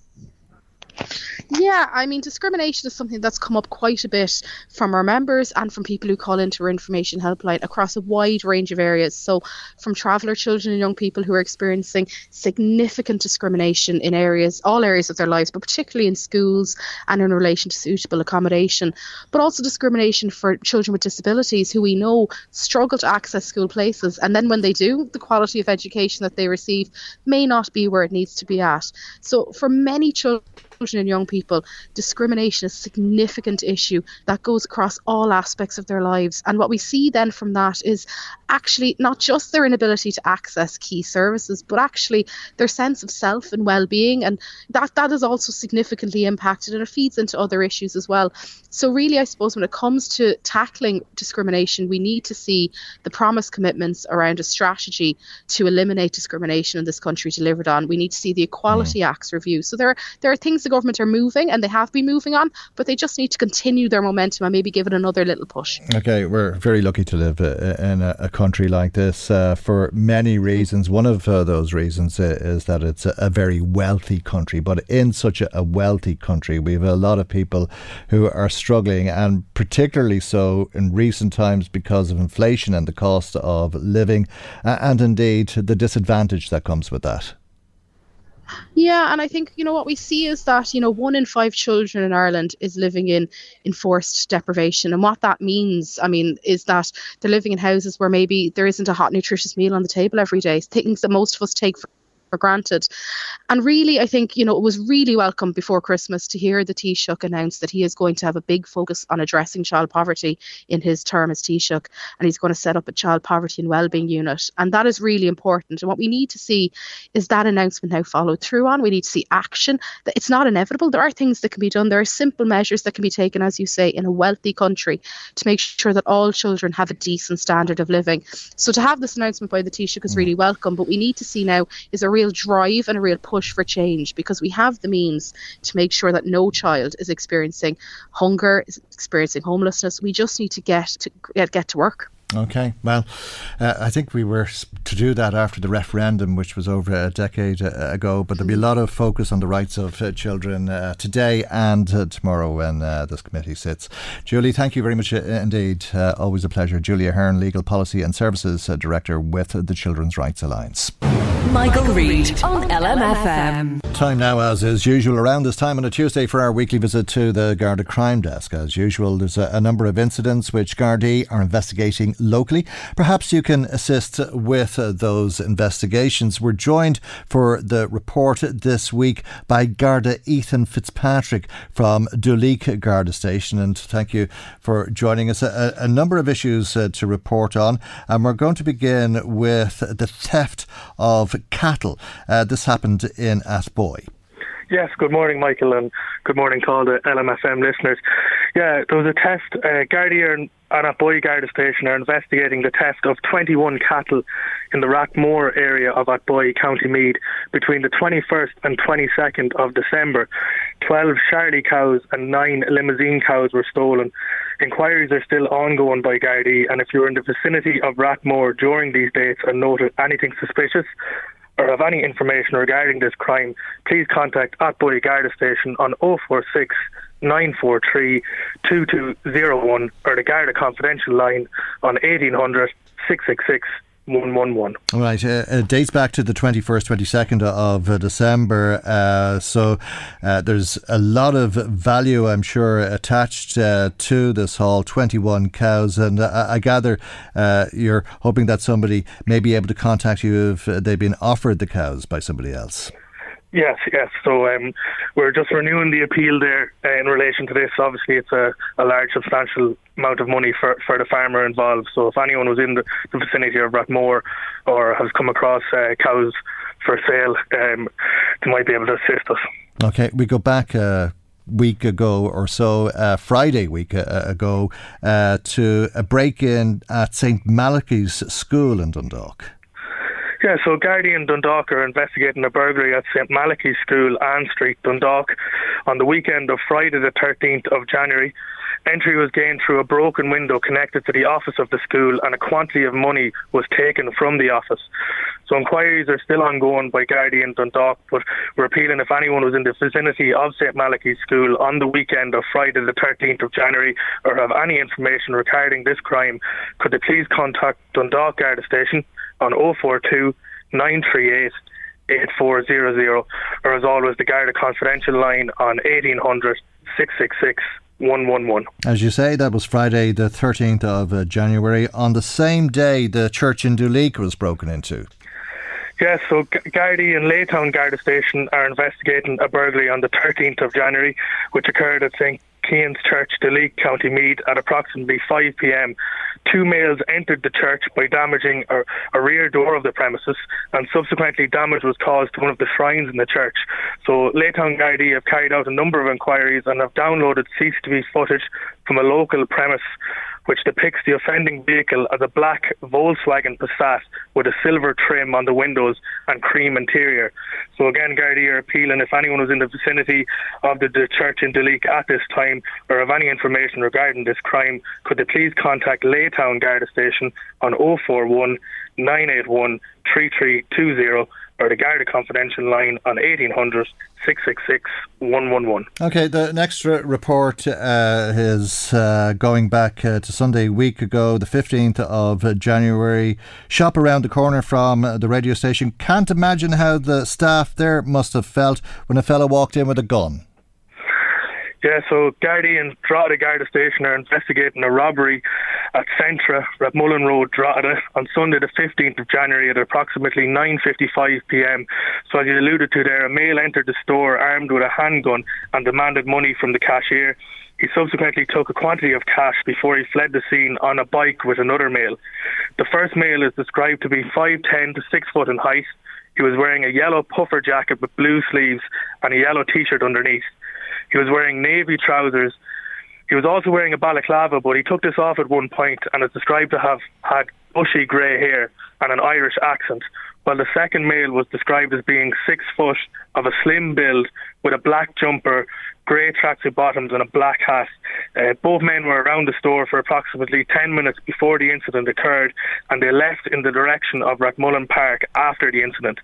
Speaker 12: Yeah, I mean, discrimination is something that's come up quite a bit from our members and from people who call into our information helpline across a wide range of areas. So, from traveller children and young people who are experiencing significant discrimination in areas, all areas of their lives, but particularly in schools and in relation to suitable accommodation, but also discrimination for children with disabilities who we know struggle to access school places. And then when they do, the quality of education that they receive may not be where it needs to be at. So, for many children, children and young people, discrimination is a significant issue that goes across all aspects of their lives. And what we see then from that is actually not just their inability to access key services, but actually their sense of self and well-being, and that that is also significantly impacted, and it feeds into other issues as well. So really, I suppose when it comes to tackling discrimination, we need to see the promised commitments around a strategy to eliminate discrimination in this country delivered on. We need to see the Equality mm. Acts review. So there are, there are things the government are moving, and they have been moving on, but they just need to continue their momentum and maybe give it another little push.
Speaker 3: Okay, we're very lucky to live uh, in a, country like this uh, for many reasons. One of uh, those reasons uh, is that it's a, very wealthy country, but in such a, wealthy country, we have a lot of people who are struggling, and particularly so in recent times because of inflation and the cost of living, and indeed the disadvantage that comes with that.
Speaker 12: Yeah, and I think you know what we see is that you know one in five children in Ireland is living in enforced deprivation, and what that means, I mean, is that they're living in houses where maybe there isn't a hot, nutritious meal on the table every day. Things that most of us take for for granted. And really, I think, you know, it was really welcome before Christmas to hear the Taoiseach announce that he is going to have a big focus on addressing child poverty in his term as Taoiseach, and he's going to set up a child poverty and wellbeing unit. And that is really important. And what we need to see is that announcement now followed through on. We need to see action. It's not inevitable. There are things that can be done. There are simple measures that can be taken, as you say, in a wealthy country to make sure that all children have a decent standard of living. So to have this announcement by the Taoiseach is mm. really welcome. But we need to see now is a real drive and a real push for change because we have the means to make sure that no child is experiencing hunger, is experiencing homelessness. We just need to get to get, get to work.
Speaker 3: Okay, well, uh, I think we were to do that after the referendum, which was over a decade uh, ago. But there'll be a lot of focus on the rights of uh, children uh, today and uh, tomorrow when uh, this committee sits. Julie, thank you very much indeed. always a pleasure. Julie Ahern, Legal Policy and Services Director with the Children's Rights Alliance.
Speaker 5: Michael, Reade on LMFM.
Speaker 3: Time now, as is usual, around this time on a Tuesday for our weekly visit to the Garda Crime Desk. As usual, there's a, a number of incidents which Gardaí are investigating locally. Perhaps you can assist with uh, those investigations. We're joined for the report this week by Garda Ethan Fitzpatrick from Duleek Garda Station. And thank you for joining us. A, a number of issues uh, to report on. And we're going to begin with the theft of cattle. Uh, this happened in Athboy.
Speaker 14: Yes, good morning, Michael, and good morning to all the LMFM listeners. Yeah, there was a test. Uh, Gardaí and Athboy Garda Station are investigating the theft of 21 cattle in the Rathmore area of Athboy, County Meath, between the 21st and 22nd of December. 12 Charolais cows and 9 Limousin cows were stolen. Inquiries are still ongoing by Gardaí, and if you're in the vicinity of Rathmore during these dates and noted anything suspicious, or have any information regarding this crime, please contact Athboy Garda Station on 046 943 2201 or the Garda Confidential line on 1800 666 111.
Speaker 3: Right, uh, it dates back to the 21st, 22nd of uh, December. Uh, so uh, there's a lot of value, I'm sure, attached uh, to this haul 21 cows. And uh, I gather you're hoping that somebody may be able to contact you if they've been offered the cows by somebody else.
Speaker 14: Yes, yes. So um, we're just renewing the appeal there uh, in relation to this. Obviously, it's a, a large, substantial amount of money for, for the farmer involved. So if anyone was in the, the vicinity of Rathmore or has come across uh, cows for sale, um, they might be able to assist us.
Speaker 3: Okay, we go back a week ago or so, uh, Friday week uh, ago, uh, to a break in at St Malachy's School in Dundalk.
Speaker 14: Yeah, so Gardaí in Dundalk are investigating a burglary at St Malachy's School, Ann Street, Dundalk, on the weekend of Friday the 13th of January. Entry was gained through a broken window connected to the office of the school, and a quantity of money was taken from the office. So inquiries are still ongoing by Gardaí in Dundalk, but we're appealing if anyone was in the vicinity of St Malachy's School on the weekend of Friday the 13th of January or have any information regarding this crime, could they please contact Dundalk Garda Station on 042 938 8400 or as always the Garda Confidential line on 1800 666 111.
Speaker 3: As you say, that was Friday, the 13th of uh, January. On the same day, the church in Duleek was broken into.
Speaker 14: Yes, so Gardaí and Laytown Garda Station are investigating a burglary on the 13th of January, which occurred at St. Keane's Church, Duleek, County Meath, at approximately 5 pm. Two males entered the church by damaging a, a, rear door of the premises, and subsequently damage was caused to one of the shrines in the church. So, Laytown Gardaí have carried out a number of inquiries and have downloaded CCTV footage from a local premise which depicts the offending vehicle as a black Volkswagen Passat with a silver trim on the windows and cream interior. So again, Gardaí are appealing if anyone was in the vicinity of the, the church in Duleek at this time or have any information regarding this crime, could they please contact Laytown Garda Station on 041 981 3320 or the Garda Confidential line on 1800 666 111.
Speaker 3: Okay, the next report uh, is uh, going back uh, to Sunday week ago, the 15th of January. Shop around the corner from the radio station. Can't imagine how the staff there must have felt when a fellow walked in with a gun.
Speaker 14: Yeah, so Gardaí and Drogheda Garda Station are investigating a robbery at Centra, at Mullen Road, Drogheda, on Sunday the 15th of January at approximately 9.55pm. So as you alluded to there, a male entered the store armed with a handgun and demanded money from the cashier. He subsequently took a quantity of cash before he fled the scene on a bike with another male. The first male is described to be 5'10 to 6 foot in height. He was wearing a yellow puffer jacket with blue sleeves and a yellow t-shirt underneath. He was wearing navy trousers. He was also wearing a balaclava, but he took this off at one point and is described to have had bushy grey hair and an Irish accent, while the second male was described as being six foot, of a slim build, with a black jumper, grey tracksuit bottoms, and a black hat. Uh, both men were around the store for approximately 10 minutes before the incident occurred, and they left in the direction of Rathmullan Park after the incident.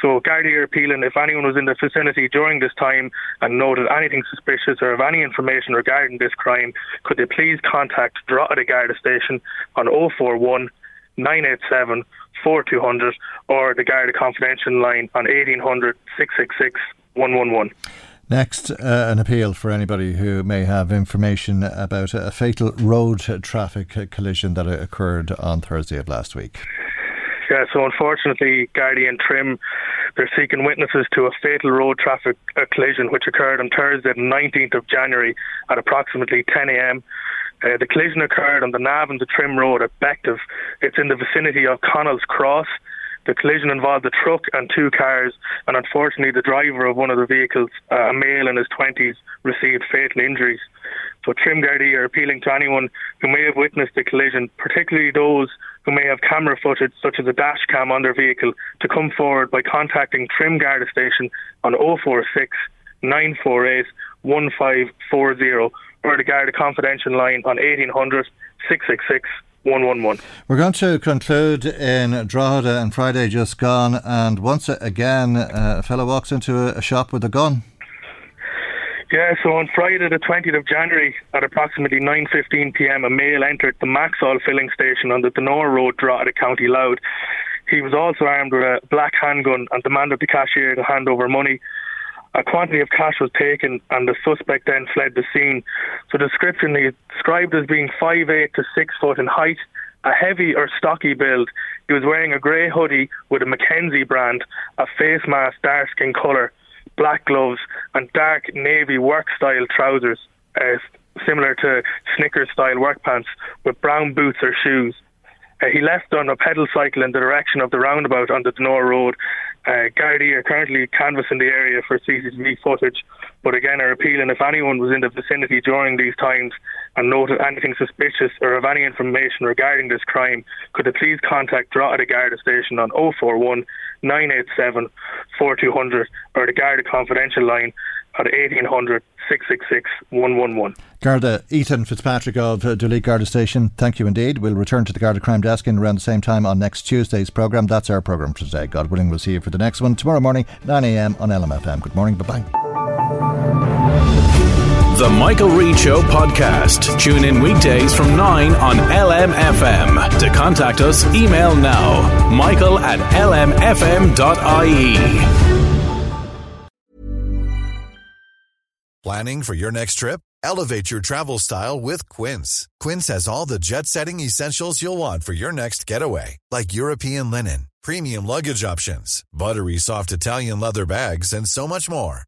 Speaker 14: So Gardaí are appealing if anyone was in the vicinity during this time and noted anything suspicious or have any information regarding this crime, could they please contact Drogheda Garda Station on 041 987 4200 or the Garda Confidential line on 1800 666 111.
Speaker 3: Next, uh, an appeal for anybody who may have information about a fatal road traffic collision that occurred on Thursday of last week.
Speaker 14: Yeah, so unfortunately, Gardaí and Trim, they're seeking witnesses to a fatal road traffic collision which occurred on Thursday, the 19th of January at approximately 10 a.m. Uh, the collision occurred on the Navan to Trim Road at Bective. It's in the vicinity of Connell's Cross. The collision involved a truck and two cars, and unfortunately, the driver of one of the vehicles, uh, a male in his 20s, received fatal injuries. So Trim Gardaí are appealing to anyone who may have witnessed the collision, particularly those who may have camera footage such as a dash cam on their vehicle, to come forward by contacting Trim Garda Station on 046 948 1540 or the Garda Confidential line on 1800 666 111.
Speaker 3: We're going to conclude in Drogheda and Friday just gone, and once again, uh, a fellow walks into a shop with a gun.
Speaker 14: Yeah, so on Friday the 20th of January at approximately 9.15pm a male entered the Maxol filling station on the Donore Road, Drogheda, County Louth. He was also armed with a black handgun and demanded the cashier to hand over money. A quantity of cash was taken and the suspect then fled the scene. So description he described as being 5'8 to 6 foot in height, a heavy or stocky build. He was wearing a grey hoodie with a McKenzie brand, a face mask dark skin colour, black gloves, and dark navy work style trousers, uh, similar to Snickers style work pants, with brown boots or shoes. Uh, he left on a pedal cycle in the direction of the roundabout on the Donore Road. Uh, Gardaí are currently canvassing the area for CCTV footage, but again are appealing if anyone was in the vicinity during these times and noted anything suspicious or of any information regarding this crime, could they please contact Drogheda Garda Station on 041 987 4200 or the Garda Confidential line at 1800 666 111.
Speaker 3: Garda Ethan Fitzpatrick of uh, Duleek Garda Station, thank you indeed. We'll return to the Garda Crime Desk in around the same time on next Tuesday's programme. That's our programme for today. God willing, we'll see you for the next one tomorrow morning, 9am on LMFM. Good morning. Bye bye.
Speaker 2: The Michael Reade Show podcast. Tune in weekdays from 9 on LMFM. To contact us, email now michael at lmfm.ie.
Speaker 1: Planning for your next trip? Elevate your travel style with Quince. Quince has all the jet setting essentials you'll want for your next getaway, like European linen, premium luggage options, buttery soft Italian leather bags, and so much more.